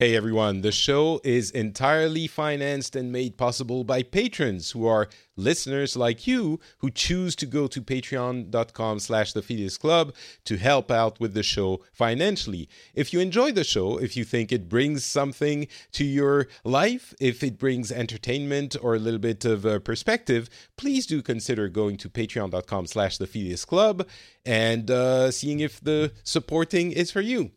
Hey everyone, the show is entirely financed and made possible by patrons who are listeners like you who choose to go to patreon.com slash the Club to help out with the show financially. If you enjoy the show, if you think it brings something to your life, if it brings entertainment or a little bit of uh, perspective, please do consider going to patreon.com slash the Club and uh, seeing if the supporting is for you.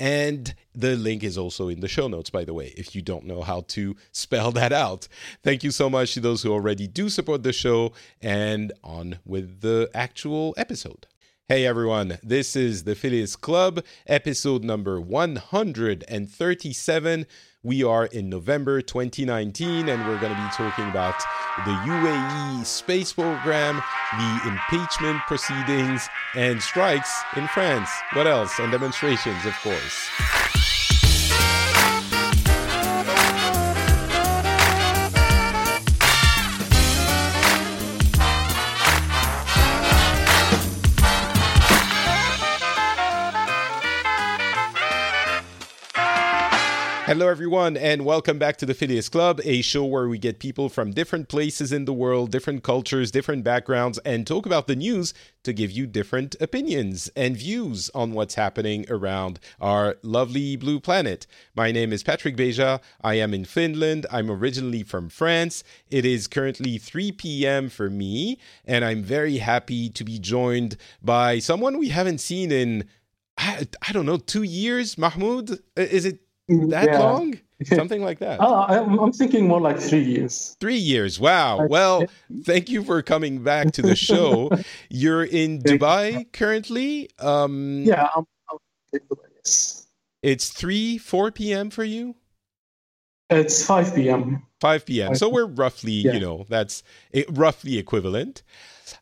And the link is also in the show notes, by the way, if you don't know how to spell that out. Thank you so much to those who already do support the show, and on with the actual episode. Hey everyone, this is the Phileas Club, episode number 137. We are in November 2019, and we're going to be talking about the UAE space program, the impeachment proceedings, and strikes in France. What else? And demonstrations, of course. Hello, everyone, and welcome back to the Phileas Club, a show where we get people from different places in the world, different cultures, different backgrounds, and talk about the news to give you different opinions and views on what's happening around our lovely blue planet. My name is Patrick Beja. I am in Finland. I'm originally from France. It is currently 3 p.m. for me, and I'm very happy to be joined by someone we haven't seen in. I, I don't know, two years, Mahmoud? Is it that yeah. long? Something like that. Uh, I'm, I'm, thinking more like three years. Three years. Wow. Well, thank you for coming back to the show. You're in Dubai currently. Um, yeah, I'm, I'm in Dubai. Yes. It's three, four p.m. for you. It's five p.m. Five p.m. So we're roughly, yeah. you know, that's roughly equivalent.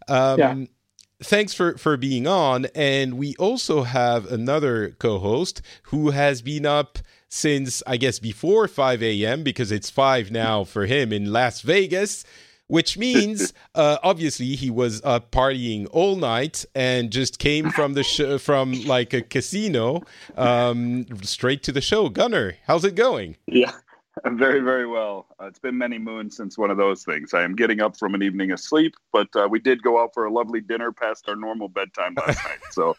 Um, yeah thanks for for being on and we also have another co-host who has been up since I guess before 5 a.m. because it's 5 now for him in Las Vegas, which means uh, obviously he was uh, partying all night and just came from the sh- from like a casino um, straight to the show. Gunnar, how's it going? Yeah. Very, very well. Uh, it's been many moons since one of those things. I am getting up from an evening of sleep, but uh, we did go out for a lovely dinner past our normal bedtime last night. So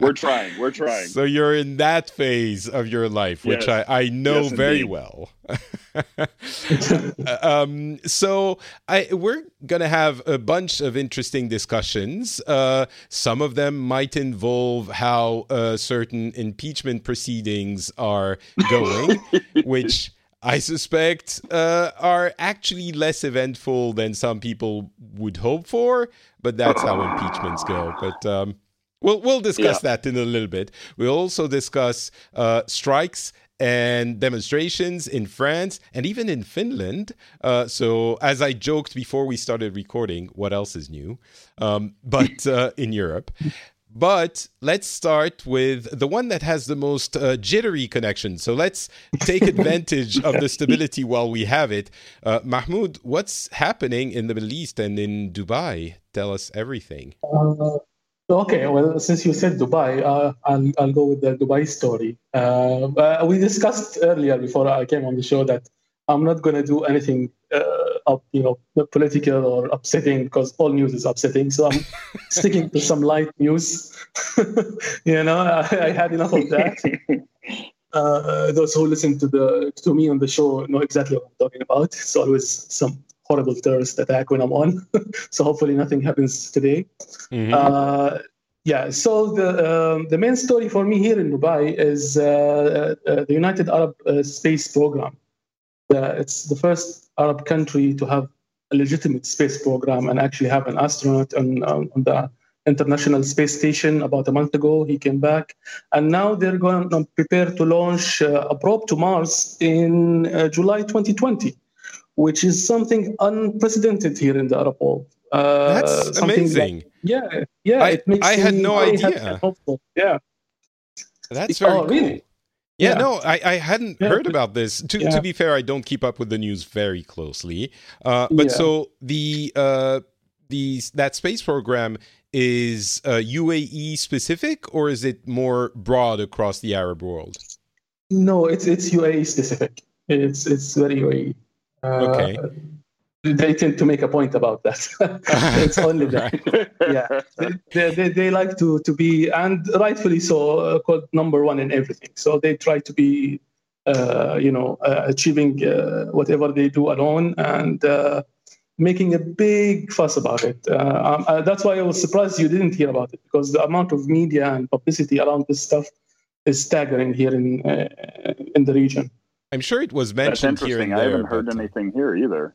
we're trying. We're trying. So you're in that phase of your life, which yes. I, I know yes, very well. um, so I, we're going to have a bunch of interesting discussions. Uh, some of them might involve how uh, certain impeachment proceedings are going, which I suspect uh, are actually less eventful than some people would hope for. But that's how impeachments go. But um, we'll we'll discuss yeah. that in a little bit. We'll also discuss uh, strikes and demonstrations in France and even in Finland. Uh, so, as I joked before we started recording, what else is new? Um, but uh, in Europe. But let's start with the one that has the most uh, jittery connection. So let's take advantage of the stability while we have it. Uh, Mahmoud, what's happening in the Middle East and in Dubai? Tell us everything. Uh, okay, well, since you said Dubai, uh, I'll, I'll go with the Dubai story. Uh, we discussed earlier before I came on the show that I'm not going to do anything uh, up, you know, political or upsetting because all news is upsetting. So I'm sticking to some light news. you know, I, I, had enough of that. Uh, those who listen to the to me on the show know exactly what I'm talking about. It's always some horrible terrorist attack when I'm on. so hopefully nothing happens today. Mm-hmm. Uh, yeah. So the um, the main story for me here in Dubai is uh, uh, the United Arab uh, Space Program. it's the first Arab country to have a legitimate space program and actually have an astronaut on, on, on the International Space Station about a month ago. He came back, and now they're going to prepare to launch uh, a probe to Mars in uh, July 2020, which is something unprecedented here in the Arab world. Uh, That's amazing. That, yeah, yeah. I, I had no idea. Yeah. That's very oh, cool. Really? Yeah, yeah, no, I, I hadn't yeah. heard about this. To, yeah. to be fair, I don't keep up with the news very closely. Uh, but so the uh, the that space program is uh, UAE specific, or is it more broad across the Arab world? No, it's it's UAE specific. It's it's very UAE. Uh, okay they tend to make a point about that. it's only that. yeah, they, they, they, like to to be, and rightfully so, uh, called number one in everything. So they try to be, uh, you know, uh, achieving uh, whatever they do alone and uh, making a big fuss about it. Uh, um, that's why I was surprised you didn't hear about it because the amount of media and publicity around this stuff is staggering here in in the region. I'm sure it was mentioned here and there. I haven't heard anything here either.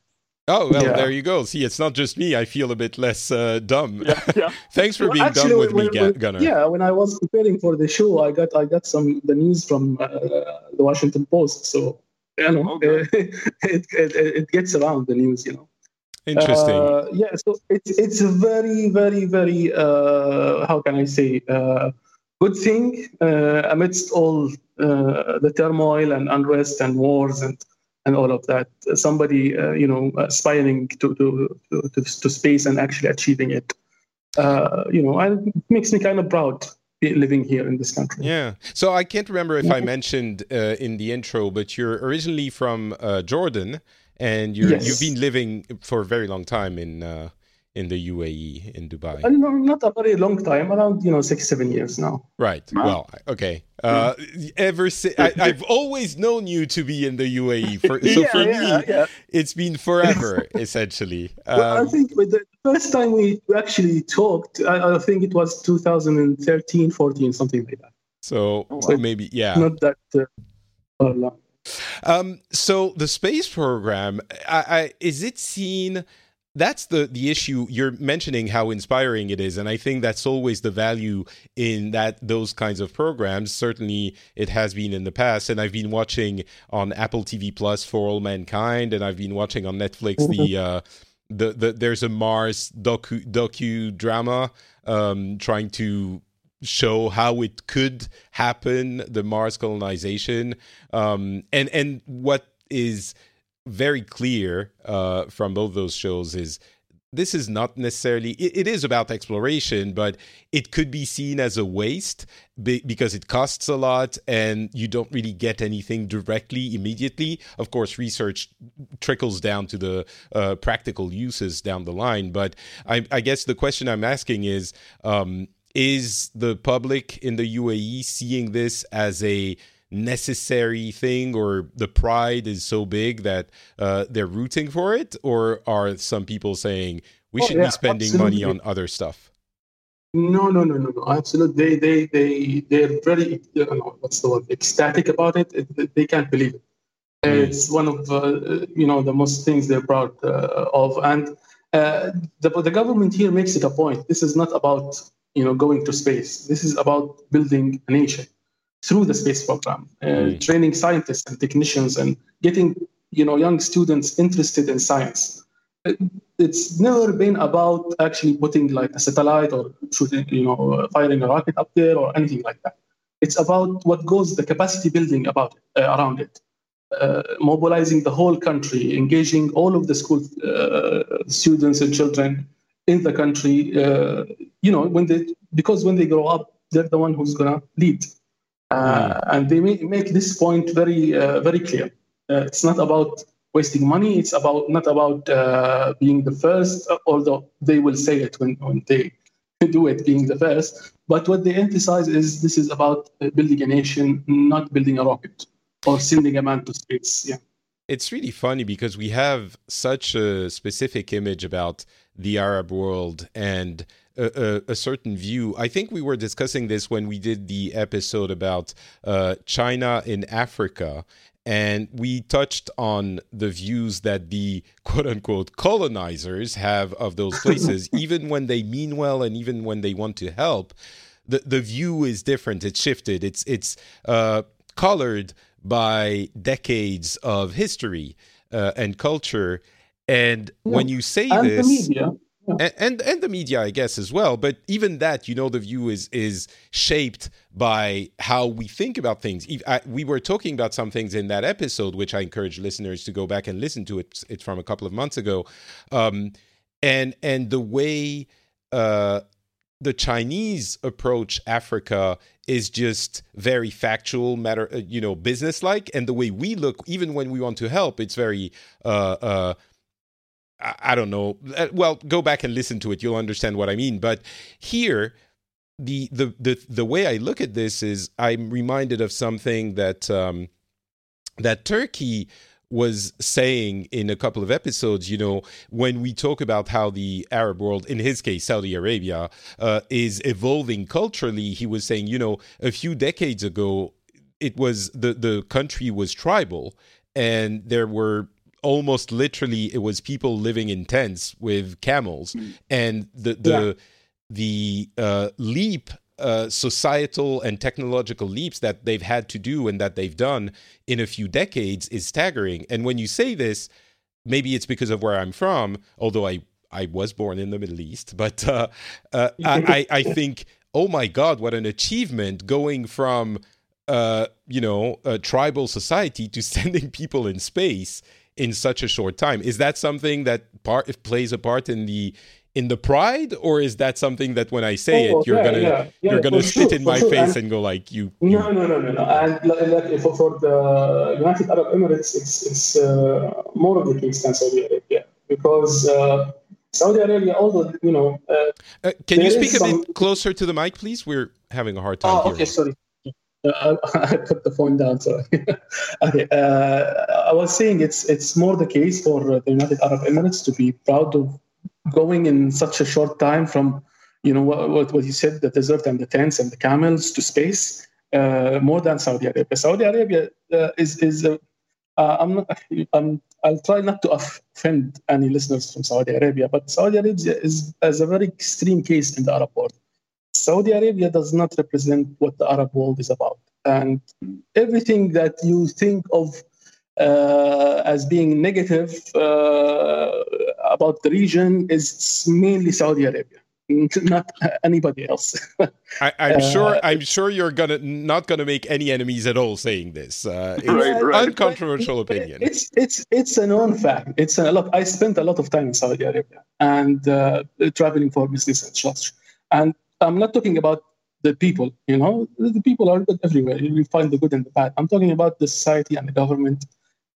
Oh well, yeah. there you go. See, it's not just me. I feel a bit less uh, dumb. Yeah, yeah. Thanks for well, being actually, dumb with when, me, when, Gunnar. Yeah, when I was preparing for the show, I got I got some the news from uh, the Washington Post. So you know, okay. it, it, it gets around the news. You know. Interesting. Uh, yeah, so it's it's a very very very uh, how can I say uh, good thing uh, amidst all uh, the turmoil and unrest and wars and and all of that. Somebody, uh, you know, aspiring to, to, to, to, space and actually achieving it. Uh, you know, and it makes me kind of proud living here in this country. Yeah. So I can't remember if I mentioned uh, in the intro, but you're originally from uh, Jordan, and you have yes. been living for a very long time in uh, in the UAE in Dubai? Uh, no, not a very long time, around you know six seven years now. Right. Wow. Well, okay. Uh, ever since I, have always known you to be in the UAE, for, so yeah, for yeah, me, yeah. it's been forever essentially. Um, well, I think the first time we actually talked, I, I, think it was 2013, 14, something like that. So, oh, wow. maybe yeah, not that uh, long. Um, so the space program, I, I, is it seen? That's the the issue. You're mentioning how inspiring it is and i think that's always the value in that those kinds of programs. Certainly it has been in the past and i've been watching on apple tv plus for all mankind and i've been watching on netflix mm-hmm. the uh the, the there's a mars docu docu drama um trying to show how it could happen the mars colonization. Um and and what is very clear uh, from both those shows is this is not necessarily it, it is about exploration but it could be seen as a waste be, because it costs a lot and you don't really get anything directly immediately. Of course research trickles down to the uh, practical uses down the line but I, I, guess the question i'm asking is um, is the public in the uae seeing this as a necessary thing or the pride is so big that uh, they're rooting for it? Or are some people saying we oh, should yeah, be spending absolutely. money on other stuff no no no no no absolutely they they they they're very know, what's the word ecstatic about it, it they can't believe it. Mm. it's one of uh, you know the most things they're proud uh, of. And uh, the, the government here makes it a point. This is not about you know going to space. This is about building a nation through the space program, uh, mm. training scientists and technicians and getting you know young students interested in science. It's never been about actually putting like a satellite or shooting, you know, firing a rocket up there or anything like that. It's about what goes the capacity building about it, uh, around it, uh, mobilizing the whole country, engaging all of the school uh, students and children in the country. Uh, you know, when they because when they grow up, they're the one who's gonna lead uh, and they make this point very, uh, very clear. Uh, it's not about wasting money. It's about not about being the first, although they will say it when, when they do it, being the first. But what they emphasize is this is about building a nation, not building a rocket or sending a man to space. Yeah it's really funny because we have such a specific image about the Arab world and a, a, a, certain view. I think we were discussing this when we did the episode about uh, China in Africa And we touched on the views that the quote unquote colonizers have of those places, even when they mean well and even when they want to help. The, the view is different. It's shifted. It's it's uh, colored by decades of history uh, and culture. And yeah. when you say and this, media and, and, and the media, I guess, as well. But even that, you know, the view is is shaped by how we think about things. We were talking about some things in that episode, which I encourage listeners to go back and listen to. It. It's from a couple of months ago, um, and and the way. Uh, the Chinese approach Africa is just very factual, matter, uh, you know, business-like, and the way we look, even when we want to help, it's very uh, uh, I don't know. Uh, well, go back and listen to it. You'll understand what I mean. But here, the the the the way I look at this is I'm reminded of something that um, that Turki was saying in a couple of episodes. You know, when we talk about how the Arab world, in his case Saudi Arabia, uh, is evolving culturally, he was saying, you know, a few decades ago, it was the the country was tribal, and there were almost literally it was people living in tents with camels mm. and the the yeah. the uh, leap uh, societal and technological leaps that they've had to do and that they've done in a few decades is staggering and when you say this maybe it's because of where i'm from although i i was born in the middle east but uh, uh I, I think oh my god what an achievement going from uh, you know a tribal society to sending people in space in such a short time. Is that something that part plays a part in the in the pride, or is that something that when I say oh, it, you're yeah, gonna yeah, yeah, you're gonna spit sure, in my sure. face and, and, go like you, you? No, no, no, no, no. And like, for, for the United Arab Emirates, it's it's uh, more of the case than Saudi Arabia because. Uh, Saudi Arabia, although you know, uh, uh can you speak a some... bit closer to the mic, please? We're having a hard time. Oh, okay, sorry. Uh, I put the phone down. Sorry. okay. Uh, I was saying it's it's more the case for the United Arab Emirates to be proud of going in such a short time from, you know, what what you said, the desert and the tents and the camels to space, uh, more than Saudi Arabia. Saudi Arabia uh, is is. Uh, I'm not. I'm, I'll try not to offend any listeners from Saudi Arabia, but Saudi Arabia is, is a very extreme case in the Arab world Saudi Arabia does not represent what the Arab world is about. And everything that you think of uh, as being negative uh, about the region is mainly Saudi Arabia, not anybody else. I, am uh, sure. I'm sure you're gonna not gonna make any enemies at all saying this. Uh, it's right, right. uncontroversial opinion. It's it's it's a known fact. It's a look. I spent a lot of time in Saudi Arabia and uh, traveling for business and such. And I'm not talking about the people, you know, the people are good everywhere. You find the good and the bad. I'm talking about the society and the government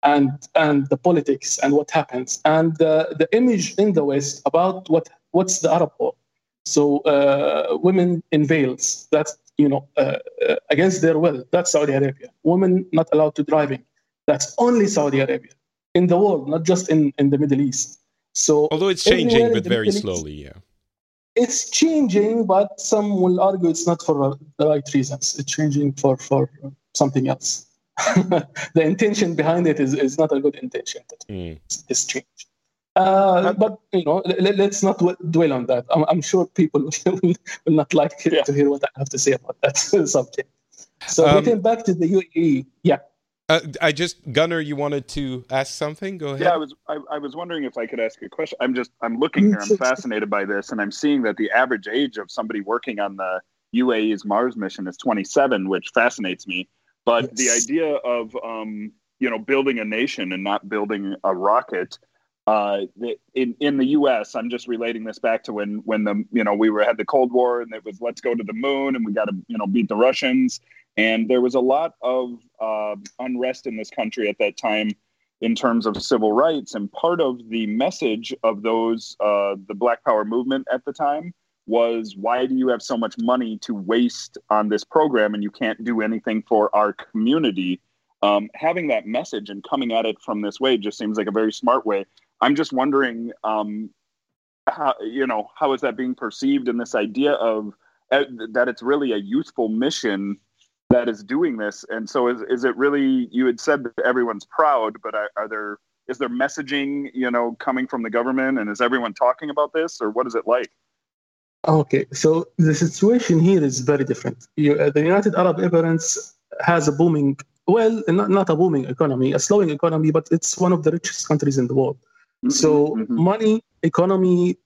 and and the politics and what happens and uh, the image in the West about what what's the Arab world. So uh, women in veils, that's you know uh, uh, against their will. That's Saudi Arabia. Women not allowed to driving. That's only Saudi Arabia in the world, not just in, in the Middle East. So although it's changing, but very slowly, yeah it's changing, but some will argue it's not for the right reasons. It's changing for, for something else. the intention behind it is, is not a good intention. Mm. It's, it's change. Uh, but you know, let, us not dwell on that. I'm, I'm sure people will, will not like yeah. to hear what I have to say about that subject. So um, getting back to the UAE, yeah. Uh, I just Gunnar, you wanted to ask something? Go ahead. Yeah, I was. I, I, was wondering if I could ask a question. I'm just. I'm looking here. I'm fascinated by this, and I'm seeing that the average age of somebody working on the UAE's Mars mission is 27, which fascinates me. But yes. the idea of um, you know building a nation and not building a rocket. Uh, in in the U.S., I'm just relating this back to when when the you know we were had the Cold War and it was let's go to the moon and we got to you know beat the Russians and there was a lot of uh, unrest in this country at that time in terms of civil rights. And part of the message of those, uh, the Black Power movement at the time, was why do you have so much money to waste on this program and you can't do anything for our community? Um, having that message and coming at it from this way just seems like a very smart way. I'm just wondering, um, how you know, how is that being perceived in this idea of uh, that it's really a youthful mission that is doing this. And so, is is it really? You had said that everyone's proud, but are, are there is there messaging you know coming from the government, and is everyone talking about this, or what is it like? Okay, so the situation here is very different. You, uh, the United Arab Emirates has a booming, well, not, not a booming economy, a slowing economy, but it's one of the richest countries in the world. Mm-hmm, so mm-hmm. money, economy,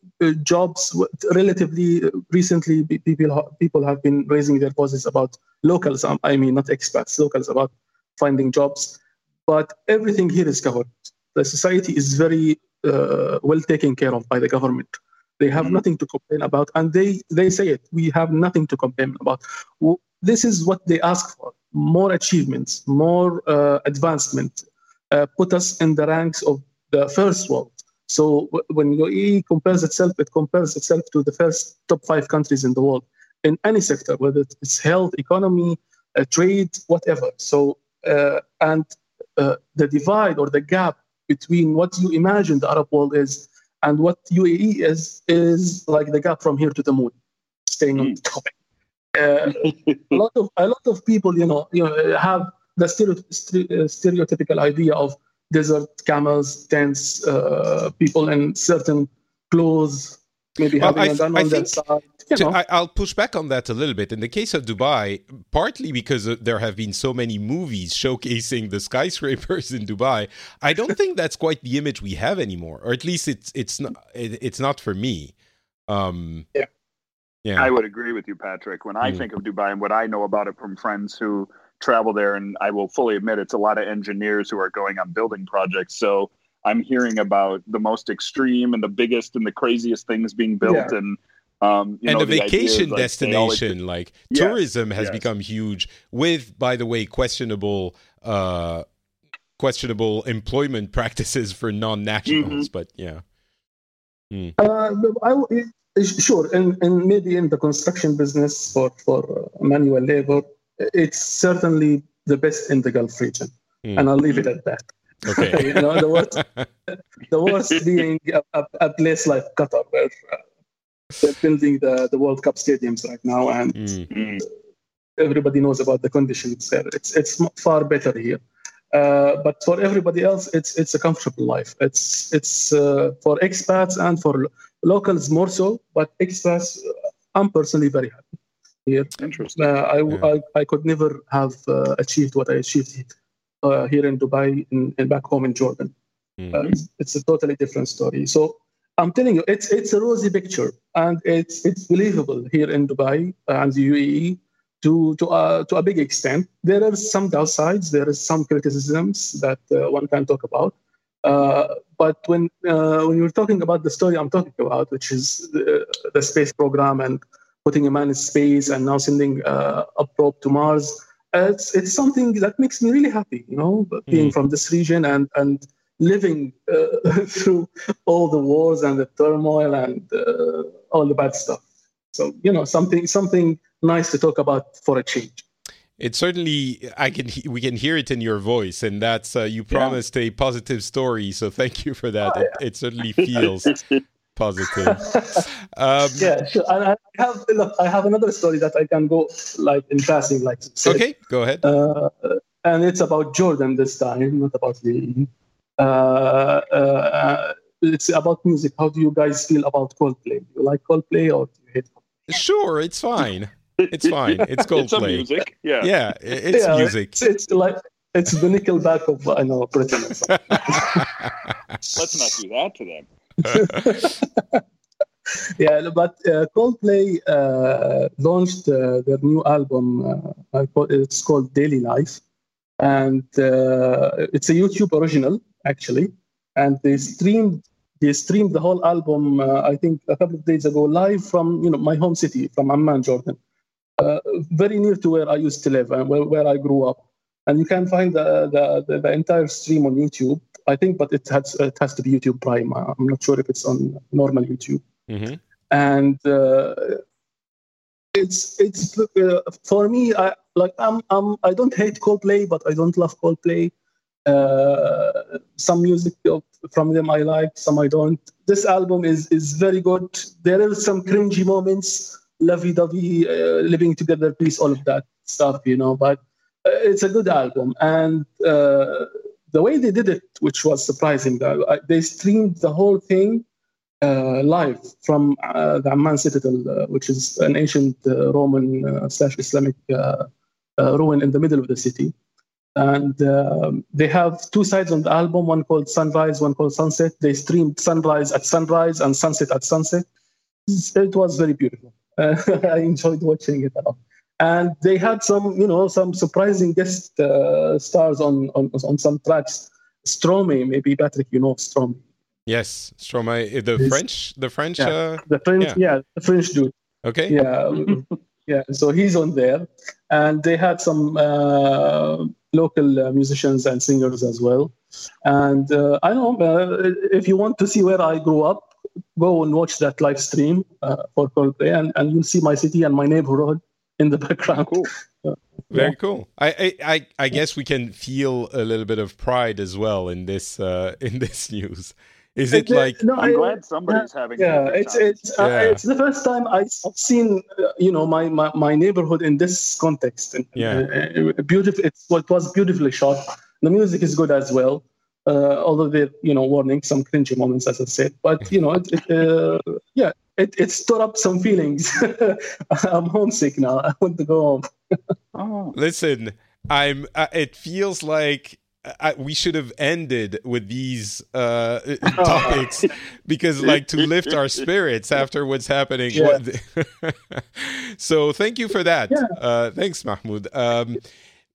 jobs. Relatively uh, recently, people people have been raising their voices about locals. Um, I mean, not expats, locals about finding jobs. But everything here is covered. The society is very uh, well taken care of by the government. They have mm-hmm. nothing to complain about, and they they say it. We have nothing to complain about. This is what they ask for: more achievements, more uh, advancement, uh, put us in the ranks of the first world. So when UAE compares itself, it compares itself to the first top five countries in the world in any sector, whether it's health, economy, uh, trade, whatever. So uh, and uh, the divide or the gap between what you imagine the Arab world is and what UAE is is like the gap from here to the moon. Staying mm. on the topic, uh, a lot of a lot of people, you know, you know, have the uh, stereotypical idea of desert camels, tents, uh, people in certain clothes, maybe well, having I, a gun I on their side. You know. I, will push back on that a little bit. In the case of Dubai, partly because there have been so many movies showcasing the skyscrapers in Dubai, I don't think that's quite the image we have anymore, or at least it's it's not it's not for me. Um, yeah. Yeah. I would agree with you, Patrick. When I mm. think of Dubai and what I know about it from friends who travel there, and I will fully admit it's a lot of engineers who are going on building projects. So I'm hearing about the most extreme and the biggest and the craziest things being built, yeah. and um, and know, a vacation like, destination always, like yes, tourism has yes. become huge with by the way questionable uh questionable employment practices for non-nationals mm-hmm. but yeah mm. uh, I, sure and, and maybe in the construction business for for uh, manual labor it's certainly the best in the gulf region mm. and i'll leave it at that okay you know the worst the worst being a, a, a place like qatar where uh, they're building the, the World Cup stadiums right now, and mm. everybody knows about the conditions there. It's it's far better here. Uh, but for everybody else, it's it's a comfortable life. It's it's uh, for expats and for locals more so. But expats, uh, I'm personally very happy here. Interesting. Uh, I, yeah. I, I could never have uh, achieved what I achieved uh, here in Dubai and back home in Jordan. Mm-hmm. It's, it's a totally different story. So I'm telling you, it's it's a rosy picture, and it's it's believable here in Dubai and the UAE to to uh, to a big extent. There are some downsides, There are some criticisms that uh, one can talk about. Uh, but when uh, when you're talking about the story I'm talking about, which is the, the space program and putting a man in space and now sending uh, a probe to Mars, it's it's something that makes me really happy. You know, being mm. from this region and and living uh, through all the wars and the turmoil and uh, all the bad stuff. So you know something something nice to talk about for a change. It certainly, I can we can hear it in your voice, and that's uh, you promised yeah. a positive story. So thank you for that. Oh, yeah. it, it, certainly feels positive. Um, yeah, sure. I, I have look, I have another story that I can go like in passing, like okay, go ahead. Uh, and it's about Jordan this time, not about the uh, uh, it's about music. How do you guys feel about Coldplay? Do you like Coldplay or do you hate Coldplay? Sure, it's fine. It's fine. It's Coldplay. it's music. Yeah. Yeah, it's yeah, music. It's, it's, like it's the Nickelback of I know Britain. Let's not do that to them. yeah, but uh, Coldplay uh, launched uh, their new album. Uh, it's called Daily Life, and uh, it's a YouTube original actually, and they streamed they streamed the whole album. Uh, I think a couple of days ago, live from you know my home city, from Amman, Jordan, very near to where I used to live and where, where I grew up. And you can find the, the, the, the entire stream on YouTube. I think, but it has it has to be YouTube Prime. I'm not sure if it's on normal YouTube. Mm-hmm. And uh, it's it's uh, for me. I like I'm, I'm I don't hate Coldplay, but I don't love Coldplay. Uh, some music from them I like, some I don't. This album is is very good. There are some cringy moments, lovey-dovey, uh, living together, peace, all of that. stuff, you know. But it's a good album, and uh, the way they did it, which was surprising, uh, they streamed the whole thing uh, live from uh, the Amman Citadel, uh, which is an ancient Roman slash Islamic ruin in the middle of the city. And um, they have two sides on the album, one called Sunrise, one called Sunset. They streamed Sunrise at sunrise and Sunset at sunset. It was very beautiful. I enjoyed watching it a lot and they had some you know some surprising guest uh, stars on, on on some tracks Stromae maybe Patrick you know Stromae Yes, Stromae, the French, the French, yeah, uh, the French, yeah. yeah. the French dude. Okay. Yeah, yeah. So he's on there, and they had some uh, local uh, musicians and singers as well. And uh, I know uh, if you want to see where I grew up, go and watch that live stream uh, for Coldplay, and, and you'll see my city and my neighborhood in the background. Cool. Very cool. I, I I guess we can feel a little bit of pride as well in this uh, in this news. Is it, like? No, I'm I, glad somebody's yeah, having. Yeah, it's it's uh, it's the first time I've seen uh, you know my, my my neighborhood in this context. Yeah, uh, beautiful. It's what was beautifully shot. The music is good as well. Uh, although they're you know warning some cringy moments as I said, but you know it, it uh, yeah it it stirred up some feelings. I'm homesick now. I want to go home. oh. Listen, I'm. Uh, it feels like I, we should have ended with these uh, topics because, like, to lift our spirits after what's happening. Yeah. so, thank you for that. Yeah. Uh, thanks, Mahmoud. Um,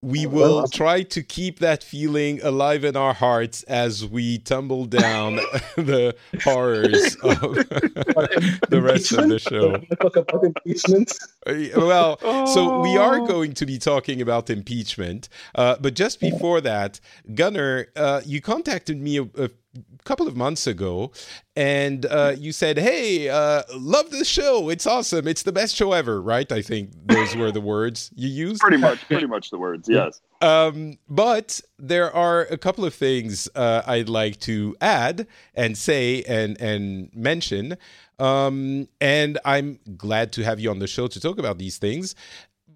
we will try to keep that feeling alive in our hearts as we tumble down the horrors of the rest of the show. Talk about impeachment. Uh, well, so we are oh. going to be talking about impeachment, uh, but just before that, Gunnar, uh, you contacted me a, a couple of months ago, and uh, you said, "Hey, uh, love the show. It's awesome. It's the best show ever." Right? I think those were the words you used. Pretty much, pretty much the words. Yes. Um, but there are a couple of things uh, I'd like to add and say and and mention. Um, and I'm glad to have you on the show to talk about these things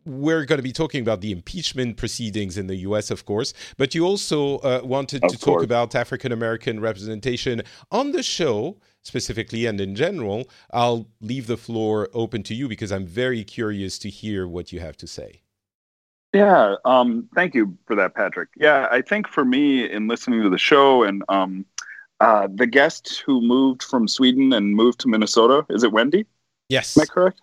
we're going to be talking about the impeachment proceedings in the US, of course, but you also uh, wanted of to course. talk about African American representation on the show specifically and in general. I'll leave the floor open to you because I'm very curious to hear what you have to say. Yeah, um, thank you for that, Patrick. Yeah, I think for me, in listening to the show and um, uh, the guest who moved from Sweden and moved to Minnesota, is it Wendy? Yes. Am I correct?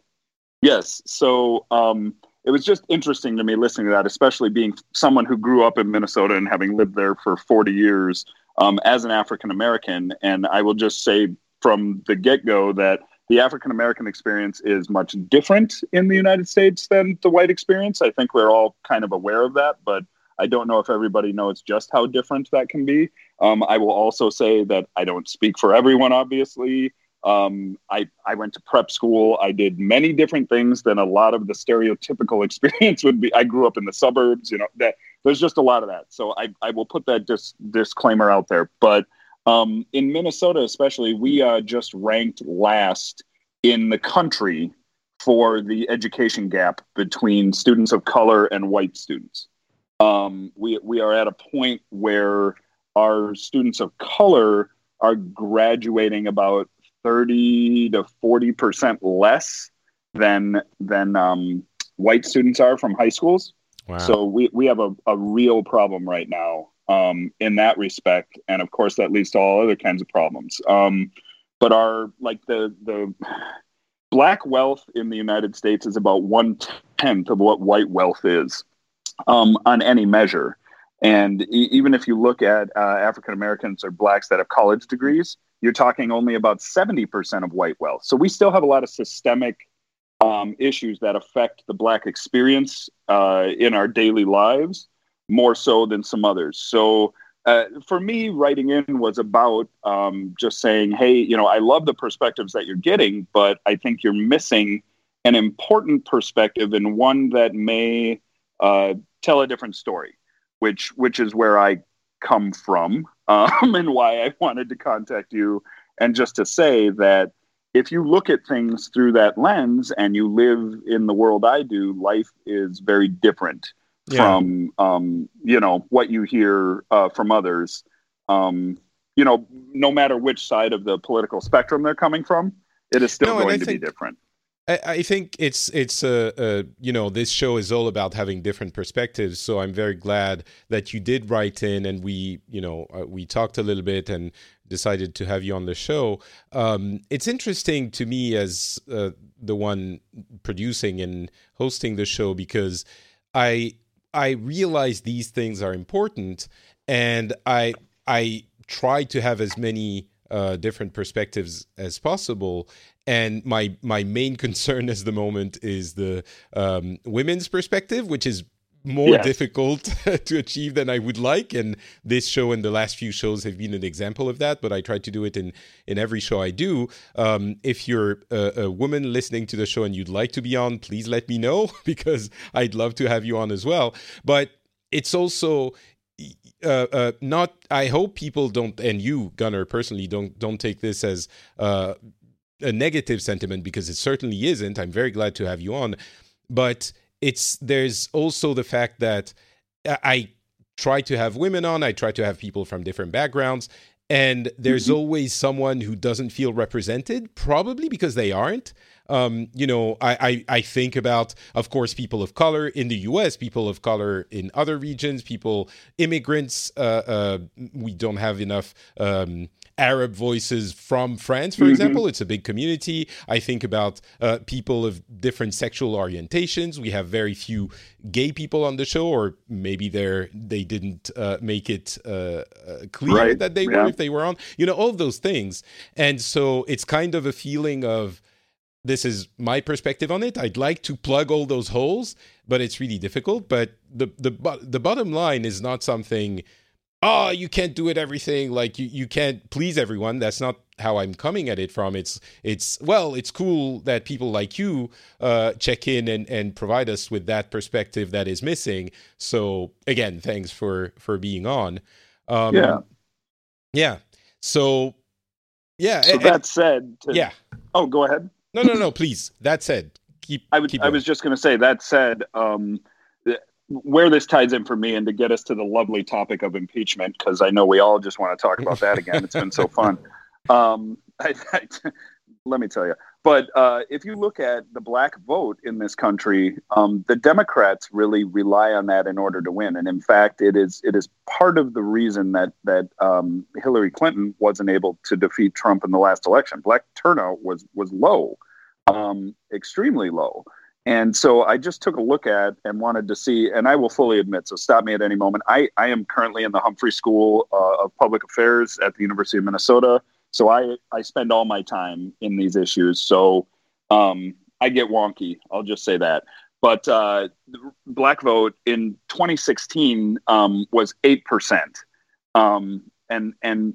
Yes. So, um, it was just interesting to me listening to that, especially being someone who grew up in Minnesota and having lived there for 40 years um, as an African American. And I will just say from the get go that the African American experience is much different in the United States than the white experience. I think we're all kind of aware of that, but I don't know if everybody knows just how different that can be. Um, I will also say that I don't speak for everyone, obviously. Um, I, I went to prep school. I did many different things than a lot of the stereotypical experience would be. I grew up in the suburbs, you know, that there's just a lot of that. So I, I will put that dis- disclaimer out there. But um, in Minnesota, especially, we uh, just ranked last in the country for the education gap between students of color and white students. Um, we, we are at a point where our students of color are graduating about 30 to 40 percent less than than um, white students are from high schools. Wow. So we, we have a, a real problem right now um, in that respect, and of course that leads to all other kinds of problems. Um, but our like the the black wealth in the United States is about one tenth of what white wealth is um, on any measure. And e- even if you look at uh, African Americans or blacks that have college degrees, you're talking only about 70% of white wealth. So we still have a lot of systemic um, issues that affect the Black experience uh, in our daily lives more so than some others. So uh, for me, writing in was about um, just saying, hey, you know, I love the perspectives that you're getting, but I think you're missing an important perspective and one that may uh, tell a different story, which which is where I come from um, and why I wanted to contact you. And just to say that, if you look at things through that lens and you live in the world I do, life is very different yeah. from um, you know what you hear uh, from others. Um, you know, no matter which side of the political spectrum they're coming from, it is still no, going to think, be different. I, think it's it's a, a, you know this show is all about having different perspectives. So I'm very glad that you did write in and we you know uh, we talked a little bit and decided to have you on the show. Um, it's interesting to me as uh, the one producing and hosting the show because I I realize these things are important and I I try to have as many uh, different perspectives as possible. And my my main concern at the moment is the um, women's perspective, which is more yes. difficult to achieve than I would like. And this show and the last few shows have been an example of that. But I try to do it in in every show I do. Um, if you're a, a, woman listening to the show and you'd like to be on, please let me know because I'd love to have you on as well. But it's also uh, uh, not. I hope people don't, and you, Gunnar, personally, don't don't take this as uh, a negative sentiment because it certainly isn't. I'm very glad to have you on, but it's there's also the fact that I try to have women on. I try to have people from different backgrounds, and there's mm-hmm. always someone who doesn't feel represented, probably because they aren't. Um, you know, I, I, I, think about, of course, people of color in the U.S., people of color in other regions, people, immigrants. Uh, uh, we don't have enough. Um, Arab voices from France, for mm-hmm. example. It's a big community. I think about uh, people of different sexual orientations. We have very few gay people on the show, or maybe they're they didn't uh, make it uh, uh clear right. that they yeah. were if they were on. You know, all of those things, and so it's kind of a feeling of this is my perspective on it. I'd like to plug all those holes, but it's really difficult. But the the the bottom line is not something. Oh, you can't do it everything. Like you, you can't please everyone. That's not how I'm coming at it from. It's it's well, it's cool that people like you uh, check in and and provide us with that perspective that is missing. So again, thanks for for being on. Um, yeah, yeah. So yeah. So and, that said, to, yeah. Oh, go ahead. No, no, no. Please. That said, keep. I, keep I was just going to say that said. Um, where this ties in for me, and to get us to the lovely topic of impeachment, because I know we all just want to talk about that again. It's been so fun. Um, I, I, let me tell you. But uh, if you look at the black vote in this country, um, the Democrats really rely on that in order to win. And in fact, it is it is part of the reason that that um, Hillary Clinton wasn't able to defeat Trump in the last election. Black turnout was was low, um, extremely low. And so I just took a look at and wanted to see, and I will fully admit, so stop me at any moment. I, I am currently in the Humphrey School uh, of Public Affairs at the University of Minnesota. So I, I spend all my time in these issues. So um, I get wonky. I'll just say that. But uh, black vote in 2016 um, was 8%. Um, and, and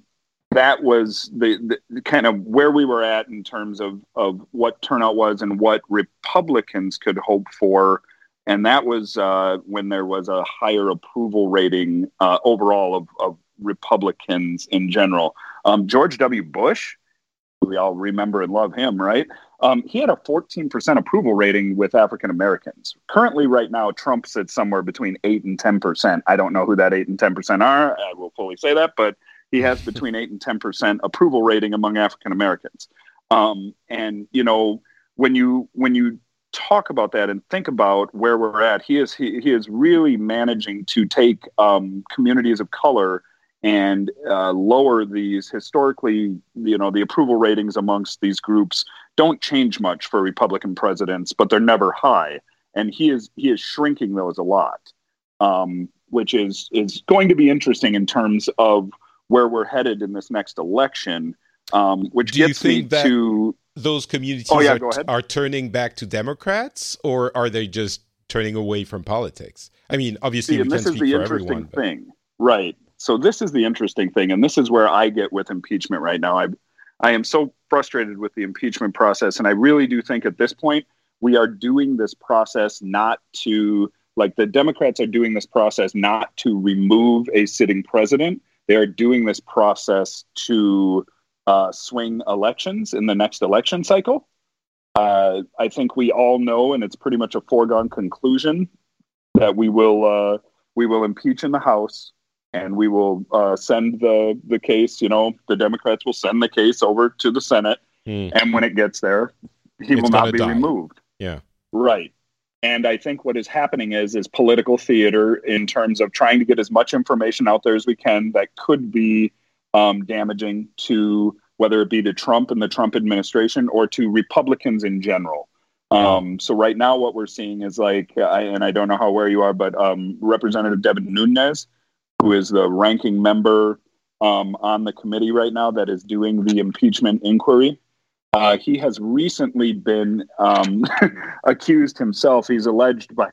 that was the, the, kind of where we were at in terms of, of what turnout was and what Republicans could hope for. And that was uh, when there was a higher approval rating uh, overall of, of Republicans in general. Um, George W. Bush, we all remember and love him, right? Um, he had a 14% approval rating with African Americans. Currently, right now, Trump sits somewhere between 8 and 10%. I don't know who that 8 and 10% are. I will fully say that, but he has between 8 and 10% approval rating among African Americans. Um, and, you know, when you when you talk about that and think about where we're at, he is he, he is really managing to take um, communities of color and uh, lower these historically, you know, the approval ratings amongst these groups don't change much for Republican presidents, but they're never high. And he is he is shrinking those a lot, um, which is is going to be interesting in terms of where we're headed in this next election. Um, which Do gets me to those communities oh, yeah, are, are turning back to Democrats, or are they just turning away from politics? I mean, obviously, See, we this is the interesting thing, right? So this is the interesting thing, and this is where I get with impeachment right now. I, I am so frustrated with the impeachment process, and I really do think at this point we are doing this process not to like the Democrats are doing this process not to remove a sitting president. They are doing this process to uh, swing elections in the next election cycle. Uh, I think we all know, and it's pretty much a foregone conclusion that we will uh, we will impeach in the House, and we will uh, send the the case. You know, the Democrats will send the case over to the Senate, Hmm. and when it gets there, he It's will not be die. removed. Yeah. Right. And I think what is happening is is political theater in terms of trying to get as much information out there as we can that could be um, damaging to whether it be to Trump and the Trump administration or to Republicans in general. Um, so right now, what we're seeing is like, I, and I don't know how aware you are, but um, Representative Devin Nunes, who is the ranking member um, on the committee right now that is doing the impeachment inquiry, uh, he has recently been um, accused himself. He's alleged by,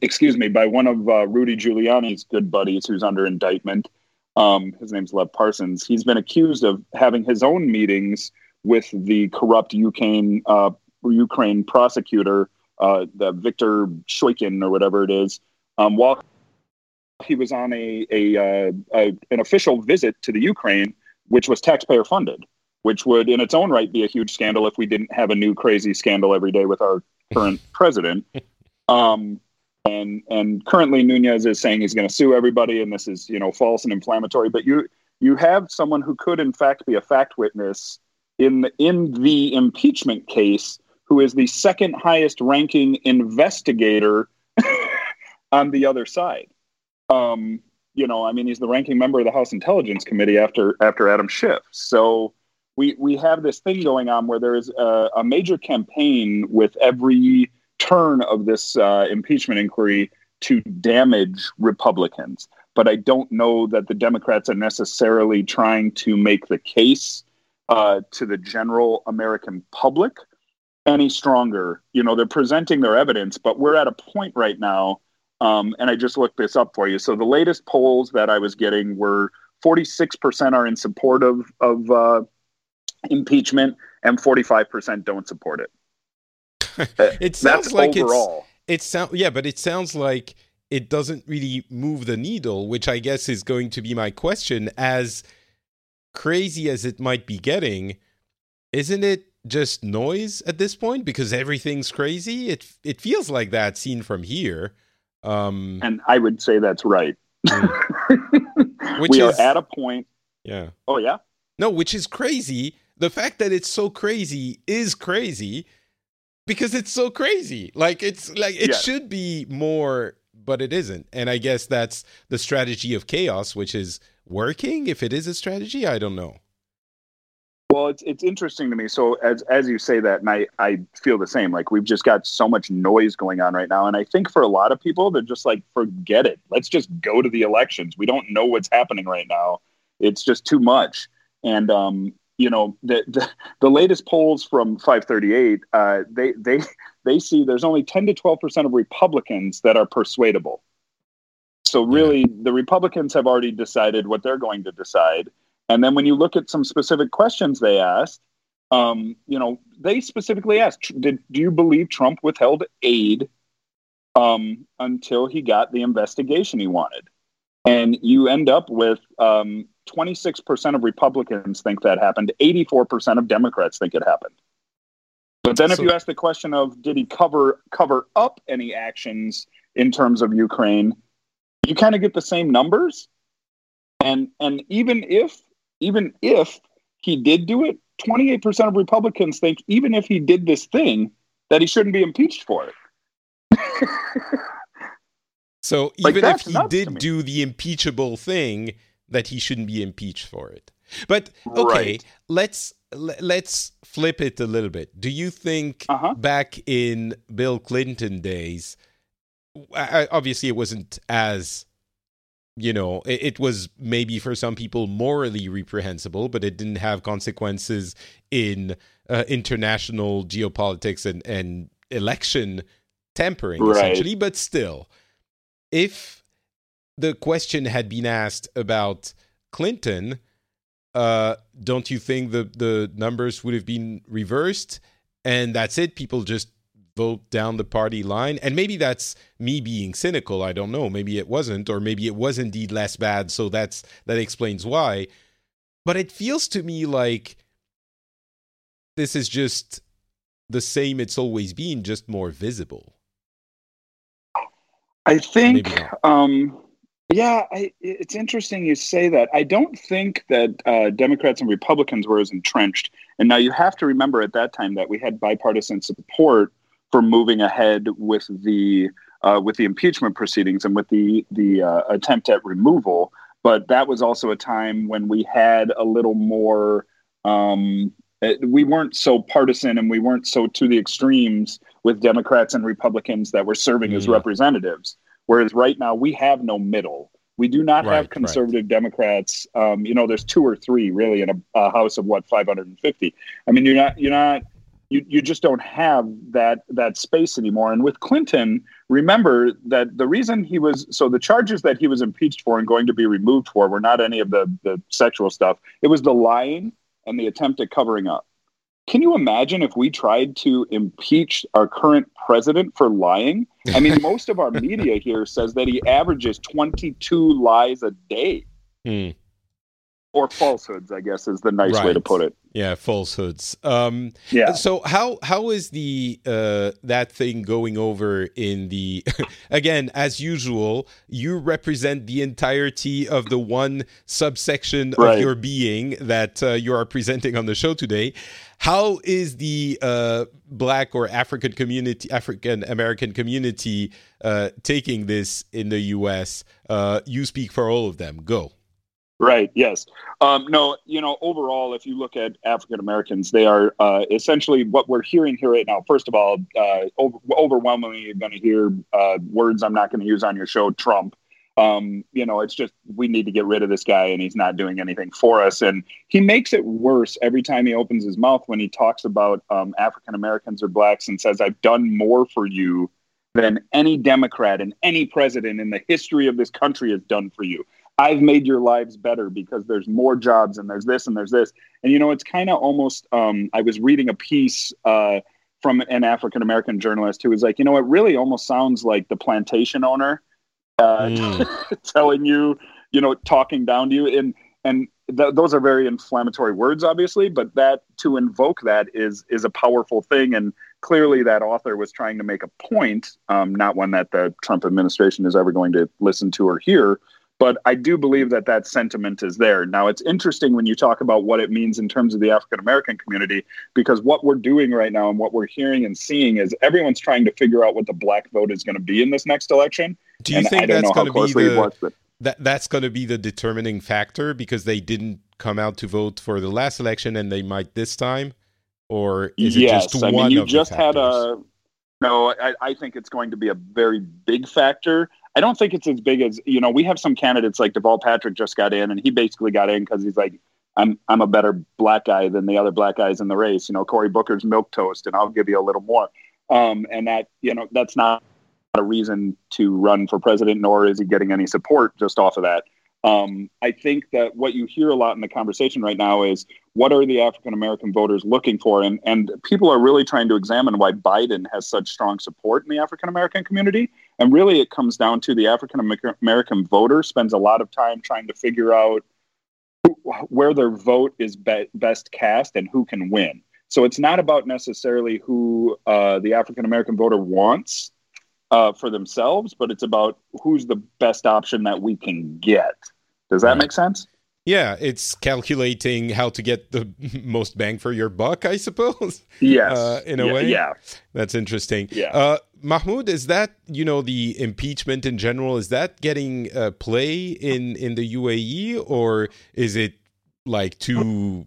excuse me, by one of uh, Rudy Giuliani's good buddies who's under indictment. Um, his name's Lev Parnas. He's been accused of having his own meetings with the corrupt Ukraine uh, Ukraine prosecutor, uh, the Victor Shokin or whatever it is, um, while he was on a, a, uh, a an official visit to the Ukraine, which was taxpayer funded which would in its own right be a huge scandal if we didn't have a new crazy scandal every day with our current president. Um, and and currently Nunes is saying he's going to sue everybody, and this is you know false and inflammatory. But you you have someone who could in fact be a fact witness in the, in the impeachment case, who is the second highest ranking investigator on the other side. Um, you know, I mean, he's the ranking member of the House Intelligence Committee after after Adam Schiff. So we we have this thing going on where there is a, a major campaign with every turn of this uh, impeachment inquiry to damage Republicans. But I don't know that the Democrats are necessarily trying to make the case uh, to the general American public any stronger. You know, they're presenting their evidence, but we're at a point right now. Um, and I just looked this up for you. So the latest polls that I was getting were 46% are in support of, of uh, impeachment and 45% don't support it. It sounds That's like overall. it's it sound yeah, but it sounds like it doesn't really move the needle, which I guess is going to be my question. As crazy as it might be getting, isn't it just noise at this point because everything's crazy? It it feels like that seen from here. Um, and I would say that's right. Which we is- are at a point. yeah. Oh yeah, No, which is crazy. The fact that it's so crazy is crazy because it's so crazy. Like it's like it Yes. should be more, but it isn't. And I guess that's the strategy of chaos, which is working. If it is a strategy, I don't know. Well, it's it's interesting to me. So as as you say that, and I I feel the same. Like we've just got so much noise going on right now, and I think for a lot of people, they're just like, forget it. Let's just go to the elections. We don't know what's happening right now. It's just too much. And um, you know, the the, the latest polls from 538, uh, they they they see there's only 10 to 12 percent of Republicans that are persuadable. So really, the Republicans have already decided what they're going to decide. And then when you look at some specific questions they asked, um, you know, they specifically asked, "Did do you believe Trump withheld aid um, until he got the investigation he wanted?" And you end up with um, 26% of Republicans think that happened. 84% of Democrats think it happened. But then if you ask the question of did he cover cover up any actions in terms of Ukraine, you kind of get the same numbers. And and even if even if he did do it, 28% of Republicans think even if he did this thing that he shouldn't be impeached for it. So Like, even if he did do the impeachable thing, that he shouldn't be impeached for it. But okay, Right. let's let's flip it a little bit. Do you think Uh-huh. back in Bill Clinton days, obviously it wasn't as you know, it, it was maybe for some people morally reprehensible, but it didn't have consequences in uh, international geopolitics and, and election tampering, Right. essentially. But still, if the question had been asked about Clinton, uh, don't you think the the numbers would have been reversed? And that's it. People just vote down the party line. And maybe that's me being cynical. I don't know. Maybe it wasn't, or maybe it was indeed less bad. So that's that explains why. but it feels to me like this is just the same it's always been, just more visible. I think, um, yeah, I, it's interesting you say that. I don't think that uh, Democrats and Republicans were as entrenched. And now you have to remember at that time that we had bipartisan support for moving ahead with the uh, with the impeachment proceedings and with the the uh, attempt at removal. But that was also a time when we had a little more. Um, uh, we weren't so partisan and we weren't so to the extremes with Democrats and Republicans that were serving as Mm. representatives. Whereas right now we have no middle. We do not Right, have right. conservative Democrats. Um, you know, there's two or three really in a, a house of what 550. I mean, you're not you're not you, you just don't have that that space anymore. And with Clinton, remember that the reason he was so the charges that he was impeached for and going to be removed for were not any of the the sexual stuff. It was the lying and the attempt at covering up. Can you imagine if we tried to impeach our current president for lying? I mean, most of our media here says that he averages 22 lies a day Hmm. Or falsehoods, I guess is the nice way to put it. Yeah, falsehoods. Um, Yeah. So how how is the uh, that thing going over in the again as usual? You represent the entirety of the one subsection of your being that uh, you are presenting on the show today. How is the uh, Black or African community, African American community, uh, taking this in the U.S.? Uh, you speak for all of them. Go. Right. Yes. Um, no. You know, overall, if you look at African Americans, they are uh, essentially what we're hearing here right now. First of all, uh, over, overwhelmingly, you're going to hear uh, words I'm not going to use on your show. Trump. Um, you know, it's just we need to get rid of this guy, and he's not doing anything for us. And he makes it worse every time he opens his mouth when he talks about um, African Americans or blacks and says, "I've done more for you." Than any Democrat and any president in the history of this country has done for you. I've made your lives better because there's more jobs and there's this and there's this. And you know, it's kind of almost. Um, I was reading a piece uh, from an African American journalist who was like, you know, it really almost sounds like the plantation owner uh, Mm. telling you, you know, talking down to you. And and th- those are very inflammatory words, obviously. But that to invoke that is is a powerful thing. And clearly, that author was trying to make a point, um, not one that the Trump administration is ever going to listen to or hear. But I do believe that that sentiment is there. Now, it's interesting when you talk about what it means in terms of the African American community, because what we're doing right now and what we're hearing and seeing is everyone's trying to figure out what the black vote is going to be in this next election. Do you and think I that's going to be the that that's going to be the determining factor because they didn't come out to vote for the last election and they might this time, or is it yes, just I one mean, you of just the had a. No, I, I think it's going to be a very big factor. I don't think it's as big as you know. We have some candidates like Deval Patrick just got in, and he basically got in because he's like, I'm I'm a better black guy than the other black guys in the race. You know, Cory Booker's milk toast, and I'll give you a little more. Um, and that you know that's not a reason to run for president, nor is he getting any support just off of that. Um, I think that what you hear a lot in the conversation right now is what are the African American voters looking for? And, and people are really trying to examine why Biden has such strong support in the African American community. And really, it comes down to the African American voter spends a lot of time trying to figure out who, where their vote is be- best cast and who can win. So it's not about necessarily who uh, the African American voter wants uh, for themselves, but it's about who's the best option that we can get. Does that Right. make sense? Yeah, it's calculating how to get the most bang for your buck, I suppose. Yes. Uh, in a Yeah, way? Yeah. That's interesting. Yeah. Uh, Mahmoud, is that you know the impeachment in general? Is that getting uh, play in in the UAE, or is it like too,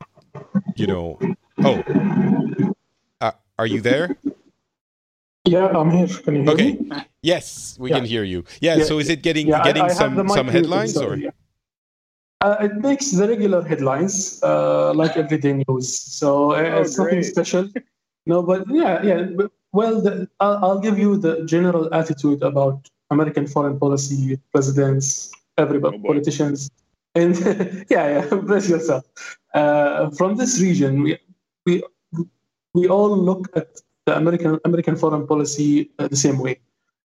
you know? Oh, uh, are you there? Yeah, I'm here. Can you hear Okay. me? Yes, we Yeah. can hear you. Yeah. Yeah, So is it getting Yeah, getting I have some some headlines or? sorry. Uh, it makes the regular headlines, uh, like everyday news. So uh, Oh, it's nothing special. No, but yeah, yeah. but- Well, the, I'll, I'll give you the general attitude about American foreign policy, presidents, everybody, Oh, politicians, and yeah, yeah. Brace yourself. Uh, from this region, we we we all look at the American American foreign policy uh, the same way.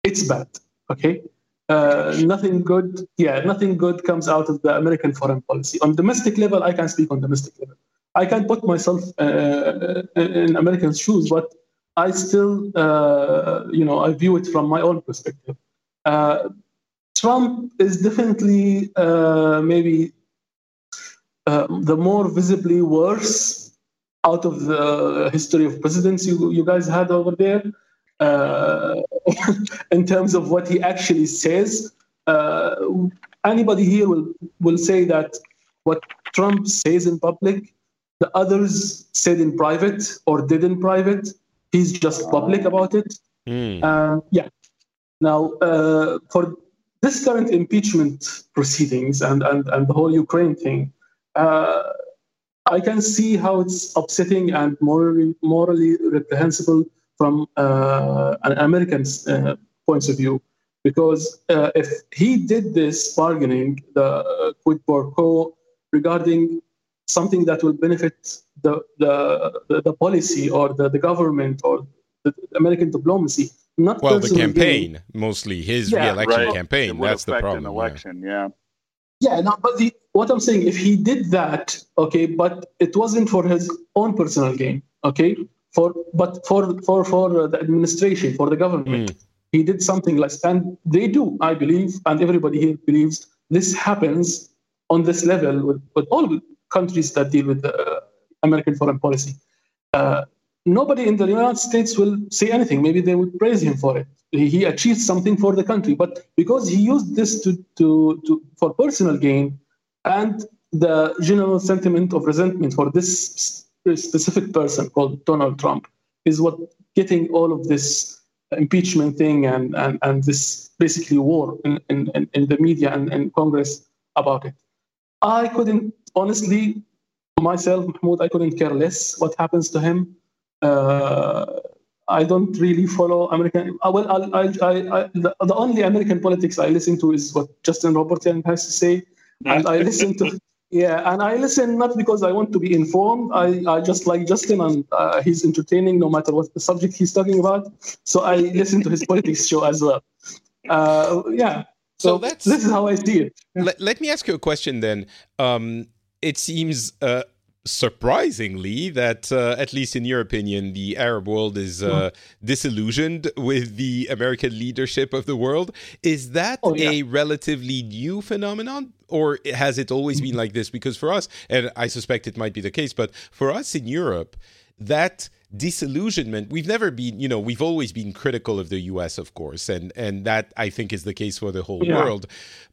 It's bad. Okay. uh, nothing good, yeah, nothing good comes out of the American foreign policy. On domestic level, I can speak on domestic level. I can put myself uh, in American shoes, but I still, uh, you know, I view it from my own perspective. Uh, Trump is definitely uh, maybe uh, the more visibly worse out of the history of presidents you, you guys had over there uh, in terms of what he actually says. Uh, anybody here will, will say that what Trump says in public, the others said in private or did in private. He's just public about it. Mm. yeah. Now, uh, for this current impeachment proceedings and, and, and the whole Ukraine thing, uh, I can see how it's upsetting and morally, morally reprehensible from uh, an American uh, point of view. Because uh, if he did this bargaining, the quid pro quo, regarding something that will benefit the, the, the, the policy or the, the government or the American diplomacy, not well, the campaign gain. mostly his Yeah, re-election Right. Campaign. would That's the problem. An yeah. election, yeah. Yeah, no, but the, what I'm saying, if he did that, okay, but it wasn't for his own personal gain, okay, for but for for for the administration, for the government, mm. he did something less, and they do, I believe, and everybody here believes this happens on this level with, with all countries that deal with uh, American foreign policy. Uh, nobody in the United States will say anything. Maybe they would praise him for it. He, achieved something for the country, but because he used this to, to, to for personal gain and the general sentiment of resentment for this specific person called Donald Trump is what getting all of this impeachment thing and, and, and this basically war in, in, in- in the media and, and Congress about it. I couldn't honestly myself, Mahmoud, I couldn't care less what happens to him. Uh, I don't really follow American. uh, Well, I, I, I, the, the only American politics I listen to is what Justin Robert Young has to say, and I listen to. Yeah, and I listen not because I want to be informed. I, I just like Justin, and uh, he's entertaining no matter what the subject he's talking about. So I listen to his politics show as well. Uh, yeah. So So, that's- this is how I see it. Let, let me ask you a question then. Um, it seems uh, surprisingly that, uh, at least in your opinion, the Arab world is uh, disillusioned with the American leadership of the world. Is that Oh, yeah. a relatively new phenomenon? Or has it always been like this? Because for us, and I suspect it might be the case, but for us in Europe, that disillusionment we've never been you know we've always been critical of the US of course and and that I think is the case for the whole Yeah. world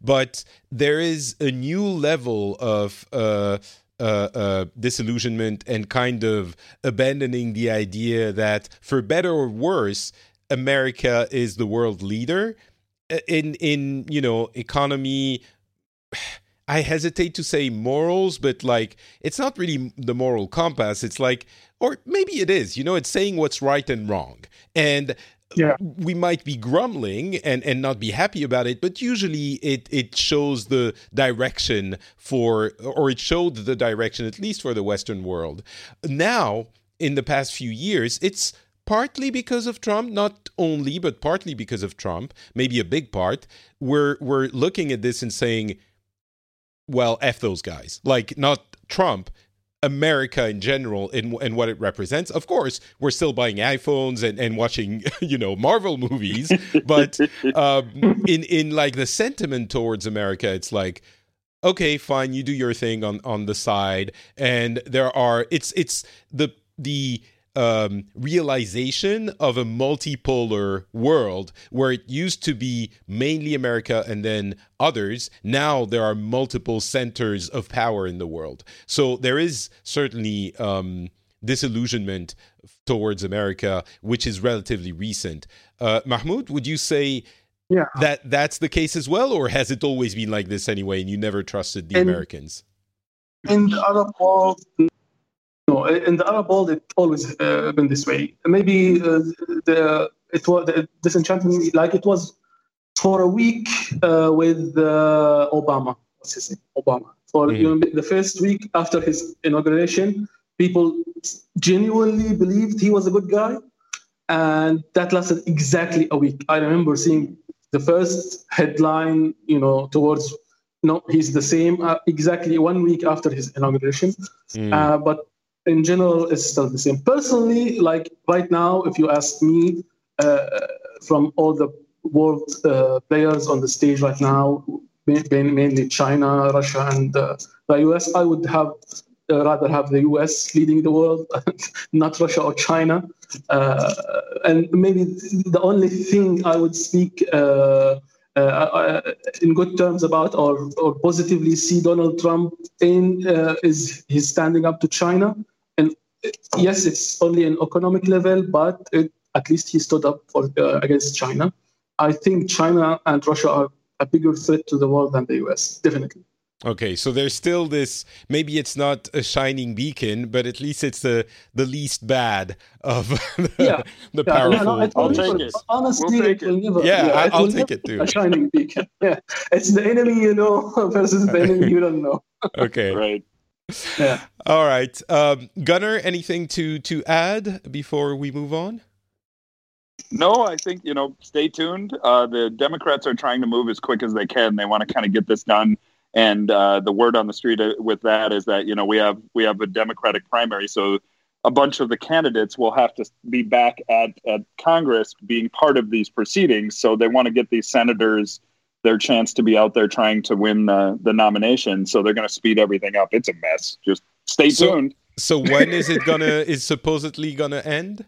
but there is a new level of uh uh, uh, disillusionment and kind of abandoning the idea that, for better or worse, America is the world leader Uh, in in you know economy, I hesitate to say morals, but like it's not really the moral compass. It's like, or maybe it is. You know, it's saying what's right and wrong, and Yeah. we might be grumbling and and not be happy about it, but usually it it shows the direction for, or it showed the direction at least for the Western world. Now, in the past few years, it's partly because of Trump, not only, but partly because of Trump, maybe a big part. We're we're looking at this and saying, well, F those guys. Like, not Trump, America in general and, and what it represents. Of course, we're still buying iPhones and, and watching, you know, Marvel movies. But um, in, in like the sentiment towards America, it's like, okay, fine, you do your thing on, on the side. And there are, it's, it's the, the, um, realization of a multipolar world where it used to be mainly America and then others. Now there are multiple centers of power in the world. So there is certainly um, disillusionment towards America, which is relatively recent. Uh, Mahmoud, would you say Yeah. that that's the case as well, or has it always been like this anyway, and you never trusted the Americans? in the Arab world, no, in the Arab world, it always uh, been this way. Maybe uh, the it was the disenchantment, like it was for a week uh, with uh, Obama. What's his name? Obama. For you know, the first week after his inauguration, people genuinely believed he was a good guy, and that lasted exactly a week. I remember seeing the first headline, you know, towards no, he's the same uh, exactly one week after his inauguration. Mm. Uh, but in general, it's still the same. Personally, like right now, if you ask me, uh, from all the world uh, players on the stage right now, mainly China, Russia, and uh, the US, I would have uh, rather have the US leading the world, not Russia or China. Uh, and maybe the only thing I would speak uh, uh, in good terms about or, or positively see Donald Trump in uh, is he's standing up to China. And yes, it's only an economic level, but it, at least he stood up for uh, against China. I think China and Russia are a bigger threat to the world than the US, definitely. Okay, so there's still this. Maybe it's not a shining beacon, but at least it's the the least bad of the, yeah. the yeah, powerful. No, no, I'll take it. Honestly, we'll take it will never. Yeah, I, it I'll take it too. A shining beacon. Yeah, it's the enemy you know versus the enemy you don't know. Okay. Right. Yeah. All right, um, Gunnar. Anything to to add before we move on? No, I think you know. Stay tuned. Uh, the Democrats are trying to move as quick as they can. They want to kind of get this done. And uh, the word on the street uh, with that is that you know we have we have a Democratic primary, so a bunch of the candidates will have to be back at at Congress being part of these proceedings. So they want to get these senators their chance to be out there trying to win the the nomination. So they're going to speed everything up. It's a mess. Just stay So- tuned. So when is it gonna? is supposedly gonna end?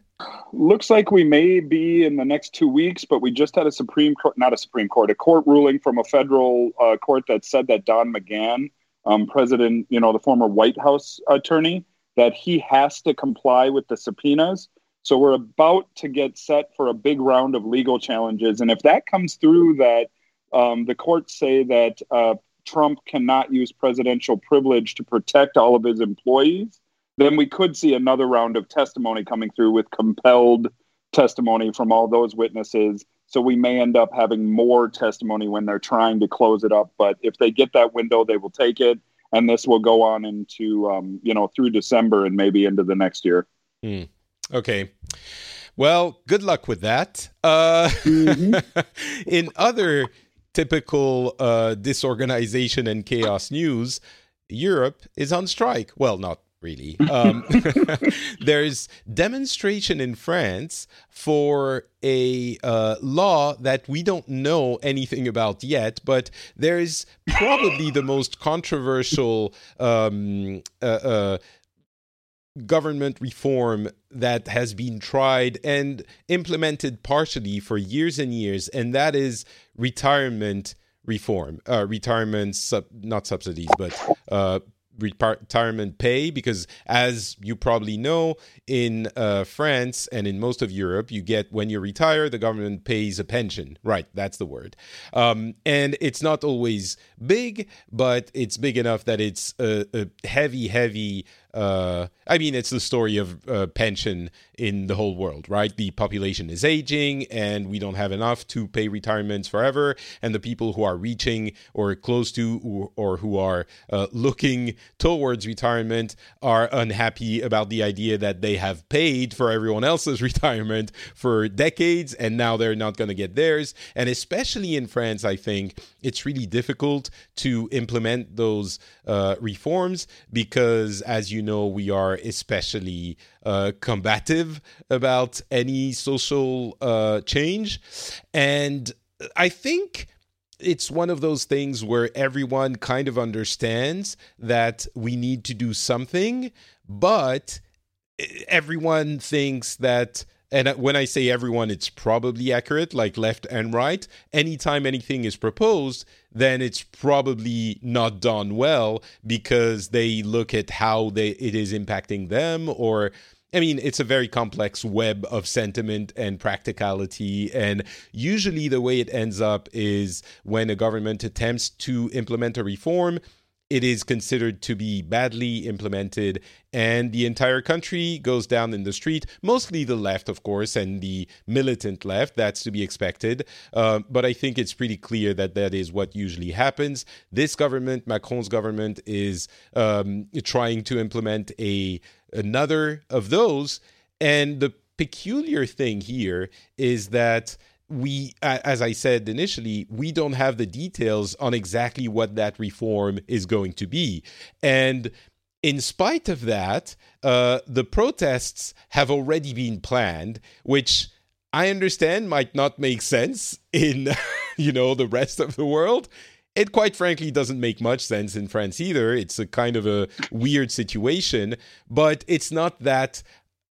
Looks like we may be in the next two weeks, but we just had a Supreme Court, not a Supreme Court, a court ruling from a federal uh, court that said that Don McGahn, um, president, you know, the former White House attorney, that he has to comply with the subpoenas. So we're about to get set for a big round of legal challenges. And if that comes through, that um, the courts say that uh, Trump cannot use presidential privilege to protect all of his employees, then we could see another round of testimony coming through with compelled testimony from all those witnesses. So we may end up having more testimony when they're trying to close it up. But if they get that window, they will take it. And this will go on into, um, you know, through December and maybe into the next year. Okay. Well, good luck with that. Uh, in other typical uh, disorganization and chaos news, Europe is on strike. Well, not really. Um, there's demonstration in France for a uh, law that we don't know anything about yet, but there's probably the most controversial um, uh, uh, government reform that has been tried and implemented partially for years and years, and that is retirement reform, uh, retirement sub, not subsidies, but uh, retirement pay. Because as you probably know, in uh, France and in most of Europe, you get when you retire, the government pays a pension. Right, that's the word. Um, and it's not always big, but it's big enough that it's a, a heavy, heavy. Uh, I mean, it's the story of uh, pension in the whole world, right? The population is aging, and we don't have enough to pay retirements forever. And the people who are reaching or close to or, who are uh, looking towards retirement are unhappy about the idea that they have paid for everyone else's retirement for decades, and now they're not going to get theirs. And especially in France, I think it's really difficult to implement those uh, reforms because, as you know, we are especially uh, combative about any social uh, change. And I think it's one of those things where everyone kind of understands that we need to do something, but everyone thinks that and uh, when I say everyone, it's probably accurate, like left and right. Anytime anything is proposed, then it's probably not done well because they look at how they it is impacting them or I mean, it's a very complex web of sentiment and practicality. And usually, the way it ends up is when a government attempts to implement a reform, it is considered to be badly implemented, and the entire country goes down in the street. Mostly the left, of course, and the militant left. That's to be expected. Uh, but I think it's pretty clear that that is what usually happens. This government, Macron's government, is um, trying to implement a another of those, and the peculiar thing here is that we, as I said initially, we don't have the details on exactly what that reform is going to be. And in spite of that, uh, the protests have already been planned, which I understand might not make sense in, you know, the rest of the world. It quite frankly doesn't make much sense in France either. It's a kind of a weird situation, but it's not that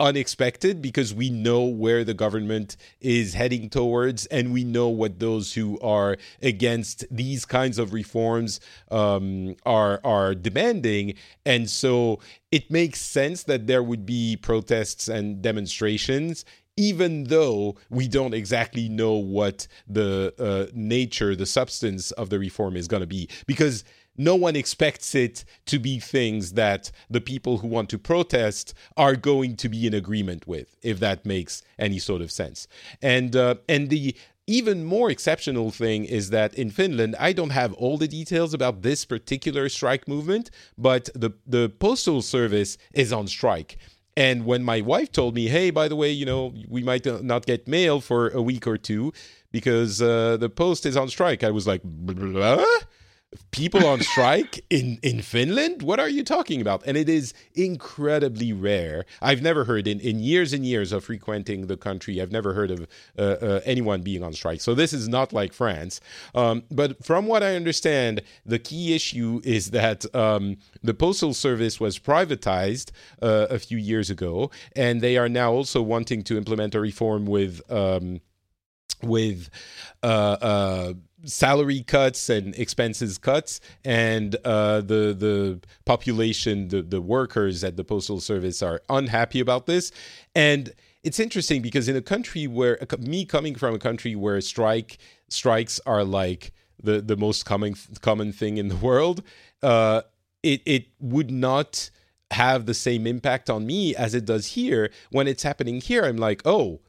unexpected because we know where the government is heading towards and we know what those who are against these kinds of reforms um, are are demanding. And so it makes sense that there would be protests and demonstrations even though we don't exactly know what the uh, nature the substance of the reform is going to be. Because no one expects it to be things that the people who want to protest are going to be in agreement with, if that makes any sort of sense. And uh, and the even more exceptional thing is that in Finland, I don't have all the details about this particular strike movement, but the the postal service is on strike. And when my wife told me, "Hey, by the way, you know, we might not get mail for a week or two because uh, the post is on strike," I was like, Blah? People on strike in in Finland? What are you talking about? And it is incredibly rare. I've never heard in in years and years of frequenting the country. I've never heard of uh, uh, anyone being on strike. So this is not like France. Um, but from what I understand, the key issue is that um, the postal service was privatized uh, a few years ago, and they are now also wanting to implement a reform with. Um, with uh, uh, salary cuts and expenses cuts, and uh, the the population, the the workers at the postal service are unhappy about this, and it's interesting because in a country where me coming from a country where strike strikes are like the the most common common thing in the world, uh, it it would not have the same impact on me as it does here when it's happening here. I'm like, oh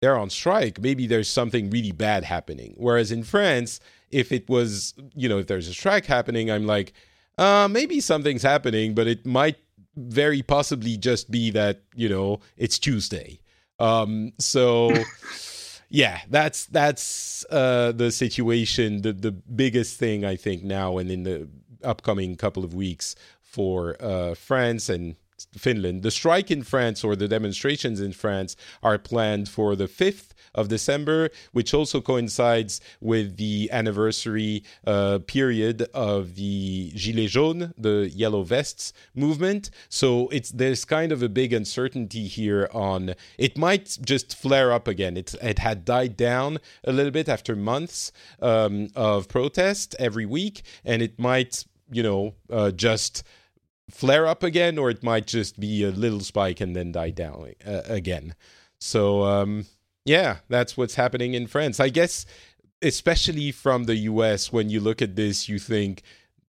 they're on strike, maybe there's something really bad happening. Whereas in France, if it was, you know, if there's a strike happening, I'm like, uh, maybe something's happening, but it might very possibly just be that, you know, it's Tuesday. Um, so yeah, that's that's uh, the situation. The the biggest thing I think now and in the upcoming couple of weeks for uh, France and Finland. The strike in France or the demonstrations in France are planned for the 5th of December, which also coincides with the anniversary uh, period of the Gilets jaunes, the yellow vests movement. So it's there's kind of a big uncertainty here on it might just flare up again. It it had died down a little bit after months um, of protest every week, and it might you know uh, just flare up again, or it might just be a little spike and then die down uh, again. So, um, yeah, that's what's happening in France. I guess, especially from the US, when you look at this, you think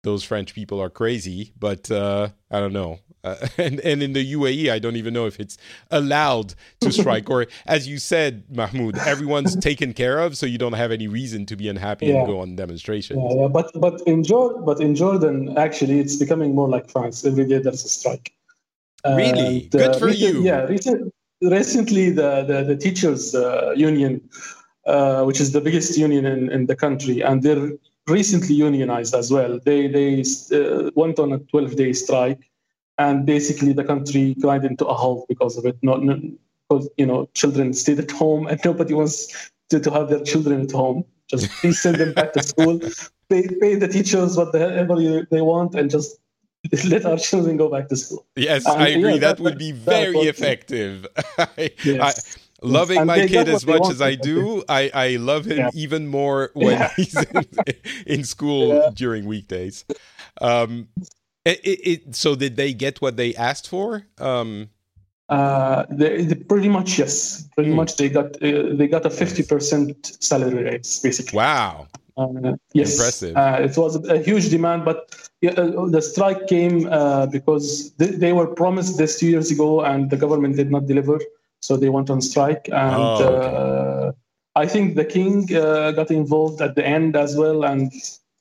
those French people are crazy, but uh, I don't know. Uh, and and in the UAE, I don't even know if it's allowed to strike. or as you said, Mahmoud, everyone's taken care of, so you don't have any reason to be unhappy yeah. and go on demonstrations. Yeah, yeah. but but in Jordan, but in Jordan, actually, it's becoming more like France. Every day there's a strike. Really, uh, good for recent, you. Yeah, recent, recently the the, the teachers uh, union, uh, which is the biggest union in, in the country, and they're recently unionized as well. They they uh, went on a 12 day strike and basically the country grinded into a halt because of it. Not because you know children stayed at home and nobody wants to, to have their children at home. Just please send them back to school, pay, pay the teachers whatever they want, and just let our children go back to school. Yes, and, I agree. Yeah, that, that, would be very effective. yes. I, loving and my kid as much as I do, I, I love him yeah. even more when yeah. he's in, in school yeah. during weekdays. Um, it, it, so did they get what they asked for? Um, uh, they, they pretty much yes, pretty mm. much they got uh, they got a fifty percent salary raise basically. Wow. Uh, yes, impressive. Uh, it was a, huge demand, but uh, the strike came uh, because they, they, were promised this two years ago, and the government did not deliver, so they went on strike. And oh, okay. I think the king got involved at the end as well, and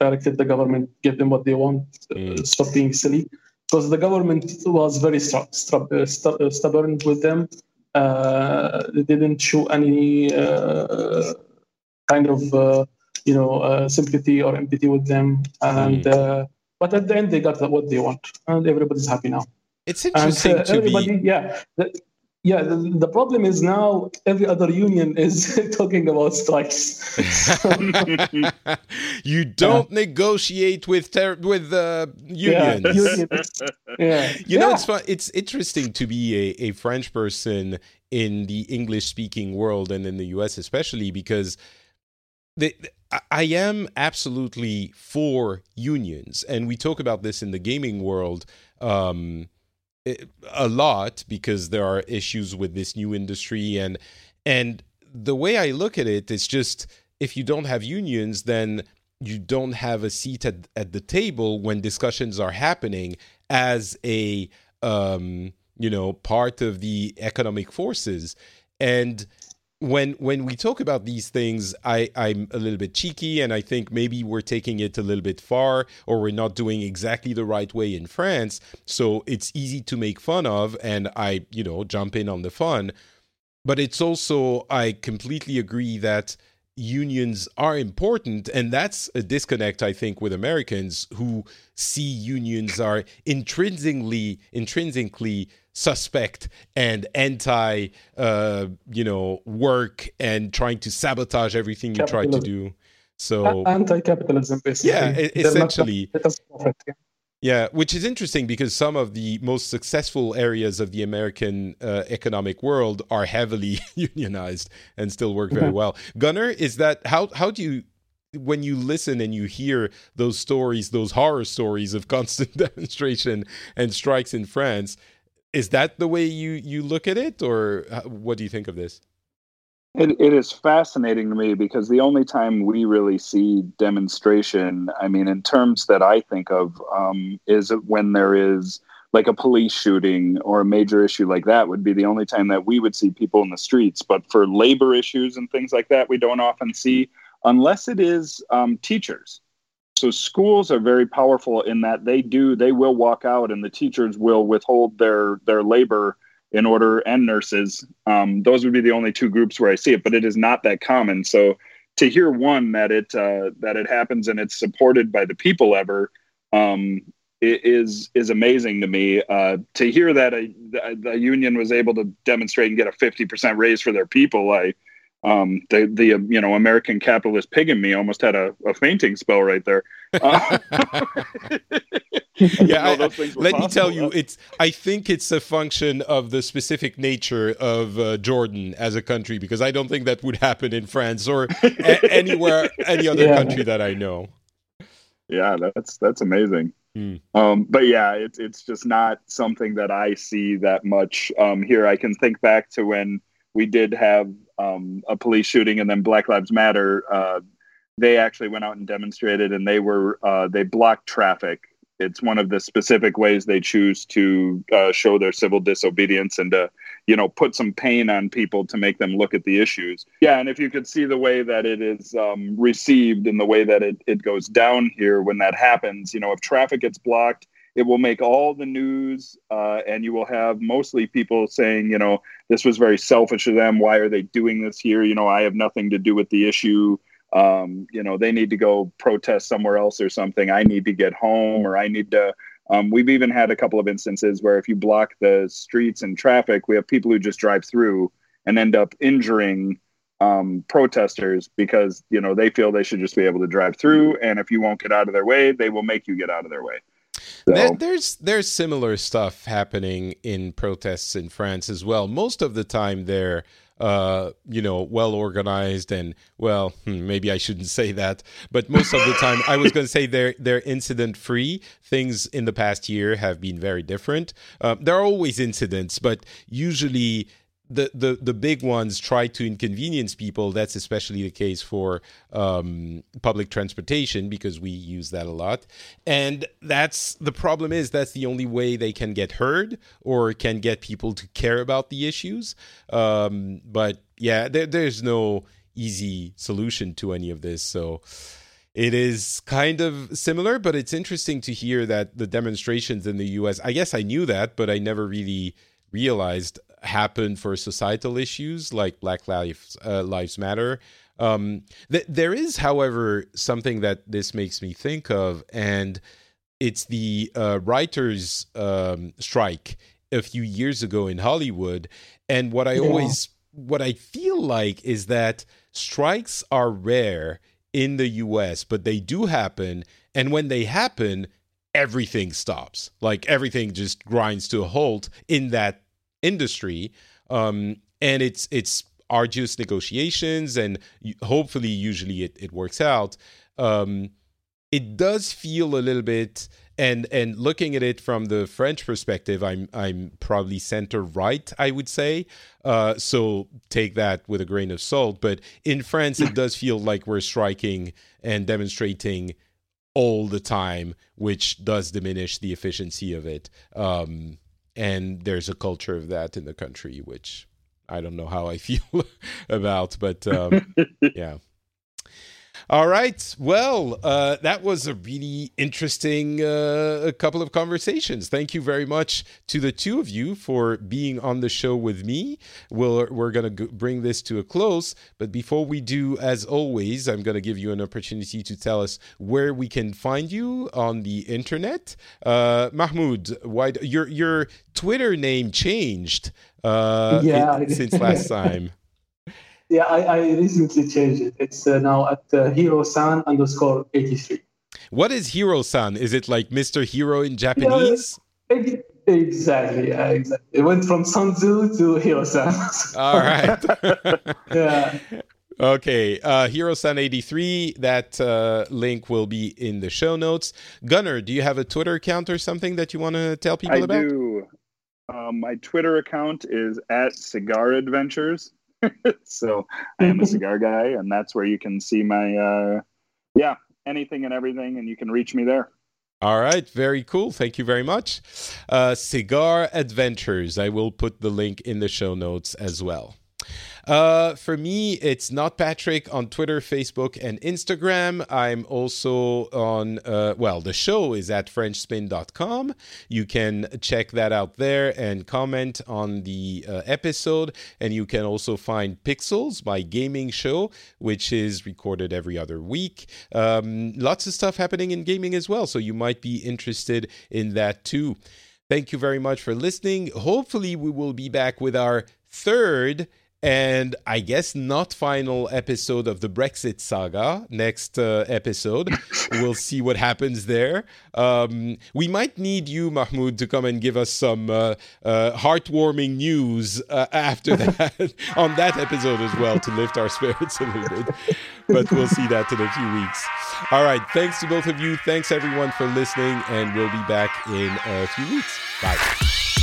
directed the government, give them what they want, mm. stop being silly. Because the government was very st- st- uh, st- uh, stubborn with them. Uh, they didn't show any kind of uh, you know uh, sympathy or empathy with them, and uh, but at the end they got what they want, and everybody's happy now. It's interesting and, to everybody, be. yeah. The, yeah, the, the problem is now every other union is talking about strikes. you don't negotiate with ter- with uh, unions. Yeah, unions. yeah. You know, Yeah. it's fun. It's interesting to be a, a French person in the English speaking world and in the US, especially because the, I- am absolutely for unions. And we talk about this in the gaming world um, a lot because there are issues with this new industry. And, and the way I look at it is just if you don't have unions, then you don't have a seat at, at the table when discussions are happening as a um, you know part of the economic forces and when when we talk about these things i i'm a little bit cheeky and i think maybe we're taking it a little bit far or we're not doing exactly the right way in france. So it's easy to make fun of and i you know jump in on the fun. But it's also i completely agree that unions are important and that's a disconnect i think with americans who see unions are intrinsically intrinsically suspect and anti uh you know work and trying to sabotage everything you try to do so Anti-capitalism, basically. Yeah, essentially. Profit. Yeah. Yeah, which is interesting because some of the most successful areas of the American uh, economic world are heavily unionized and still work very well. Gunnar, is that how how do you when you listen and you hear those stories, those horror stories of constant demonstration and strikes in France, is that the way you you look at it or uh, what do you think of this? It, it is fascinating to me because the only time we really see demonstration, I mean, in terms that I think of, um, is when there is like a police shooting or a major issue like that would be the only time that we would see people in the streets. But for labor issues and things like that, we don't often see unless it is um, teachers. So schools are very powerful in that they do they will walk out and the teachers will withhold their their labor in order and nurses. Um, those would be the only two groups where I see it, but it is not that common. So to hear one that it uh, that it happens and it's supported by the people ever um, is is amazing to me. Uh, to hear that a, the, union was able to demonstrate and get a fifty percent raise for their people, I um, the the uh, you know American capitalist pig in me almost had a, a fainting spell right there. Uh, yeah, I- let me tell you, it's. I think it's a function of the specific nature of uh, Jordan as a country because I don't think that would happen in France or a- anywhere, any other Yeah. country that I know. Yeah, that's that's amazing. Hmm. Um, but yeah, it's it's just not something that I see that much um, here. I can think back to when we did have um, a police shooting, and then Black Lives Matter. Uh, they actually went out and demonstrated, and they were uh, they blocked traffic. It's one of the specific ways they choose to uh, show their civil disobedience and to you know put some pain on people to make them look at the issues yeah and if you could see the way that it is um, received and the way that it, it goes down here when that happens you know if traffic gets blocked it will make all the news uh, and you will have mostly people saying you know this was very selfish of them. Why are they doing this here? You know i have nothing to do with the issue. Um, you know they need to go protest somewhere else or something. I need to get home or i need to um, we've even had a couple of instances where if you block the streets and traffic, we have people who just drive through and end up injuring um, protesters because you know they feel they should just be able to drive through, and if you won't get out of their way, they will make you get out of their way. So, There, there's there's similar stuff happening in protests in France as well. Most of the time, they're uh, you know well organized and well, hmm, maybe I shouldn't say that, but most of the time, I was going to say they're they're incident free. Things in the past year have been very different. Uh, there are always incidents, but usually the, the the big ones try to inconvenience people. That's especially the case for um, public transportation because we use that a lot. And that's the problem is that's the only way they can get heard or can get people to care about the issues. Um, but yeah, there, there's no easy solution to any of this. So it is kind of similar, but it's interesting to hear that the demonstrations in the US, I guess I knew that, but I never really realized happened for societal issues like Black Lives, uh, Lives Matter. Um, th- there is, however, something that this makes me think of, and it's the uh, writers' um, strike a few years ago in Hollywood. And what I Yeah. always, what I feel like is that strikes are rare in the US, but they do happen. And when they happen, everything stops. Like everything just grinds to a halt in that industry. Um, and it's it's arduous negotiations, and hopefully, usually it, it works out. Um, it does feel a little bit and and looking at it from the French perspective, I'm I'm probably center right, I would say. Uh, so take that with a grain of salt. But in France, it does feel like we're striking and demonstrating all the time, which does diminish the efficiency of it. Um, and there's a culture of that in the country, which I don't know how I feel about, but um, yeah. All right. Well, uh, that was a really interesting uh, couple of conversations. Thank you very much to the two of you for being on the show with me. We'll, we're going to bring this to a close. But before we do, as always, I'm going to give you an opportunity to tell us where we can find you on the internet. Uh, Mahmoud, why, your, your Twitter name changed uh, Yeah, since last time. Yeah, I, I recently changed it. It's uh, now at uh, Hero-san underscore 83. What is Hero San? Is it like Mr. Hero in Japanese? Ex- Exactly, yeah, exactly. It went from Sun Tzu to Hero-san. All right. yeah. okay. Uh, Hero San 83. That uh, link will be in the show notes. Gunnar, do you have a Twitter account or something that you want to tell people I about? I do. Um, my Twitter account is at Cigar Adventures. so I am a cigar guy, and that's where you can see my, uh, yeah, anything and everything, and you can reach me there. All right, very cool. Thank you very much. Uh, Cigar Adventures. I will put the link in the show notes as well. Uh, for me, it's not Patrick on Twitter, Facebook, and Instagram. I'm also on, uh, well, the show is at FrenchSpin.com. You can check that out there and comment on the uh, episode. And you can also find Pixels, my gaming show, which is recorded every other week. Um, lots of stuff happening in gaming as well. So you might be interested in that too. Thank you very much for listening. Hopefully, we will be back with our third and I guess not final episode of the Brexit saga. Next uh, episode, we'll see what happens there. Um, we might need you, Mahmoud, to come and give us some uh, uh, heartwarming news uh, after that on that episode as well to lift our spirits a little bit. But we'll see that in a few weeks. All right. Thanks to both of you. Thanks everyone for listening, and we'll be back in a few weeks. Bye.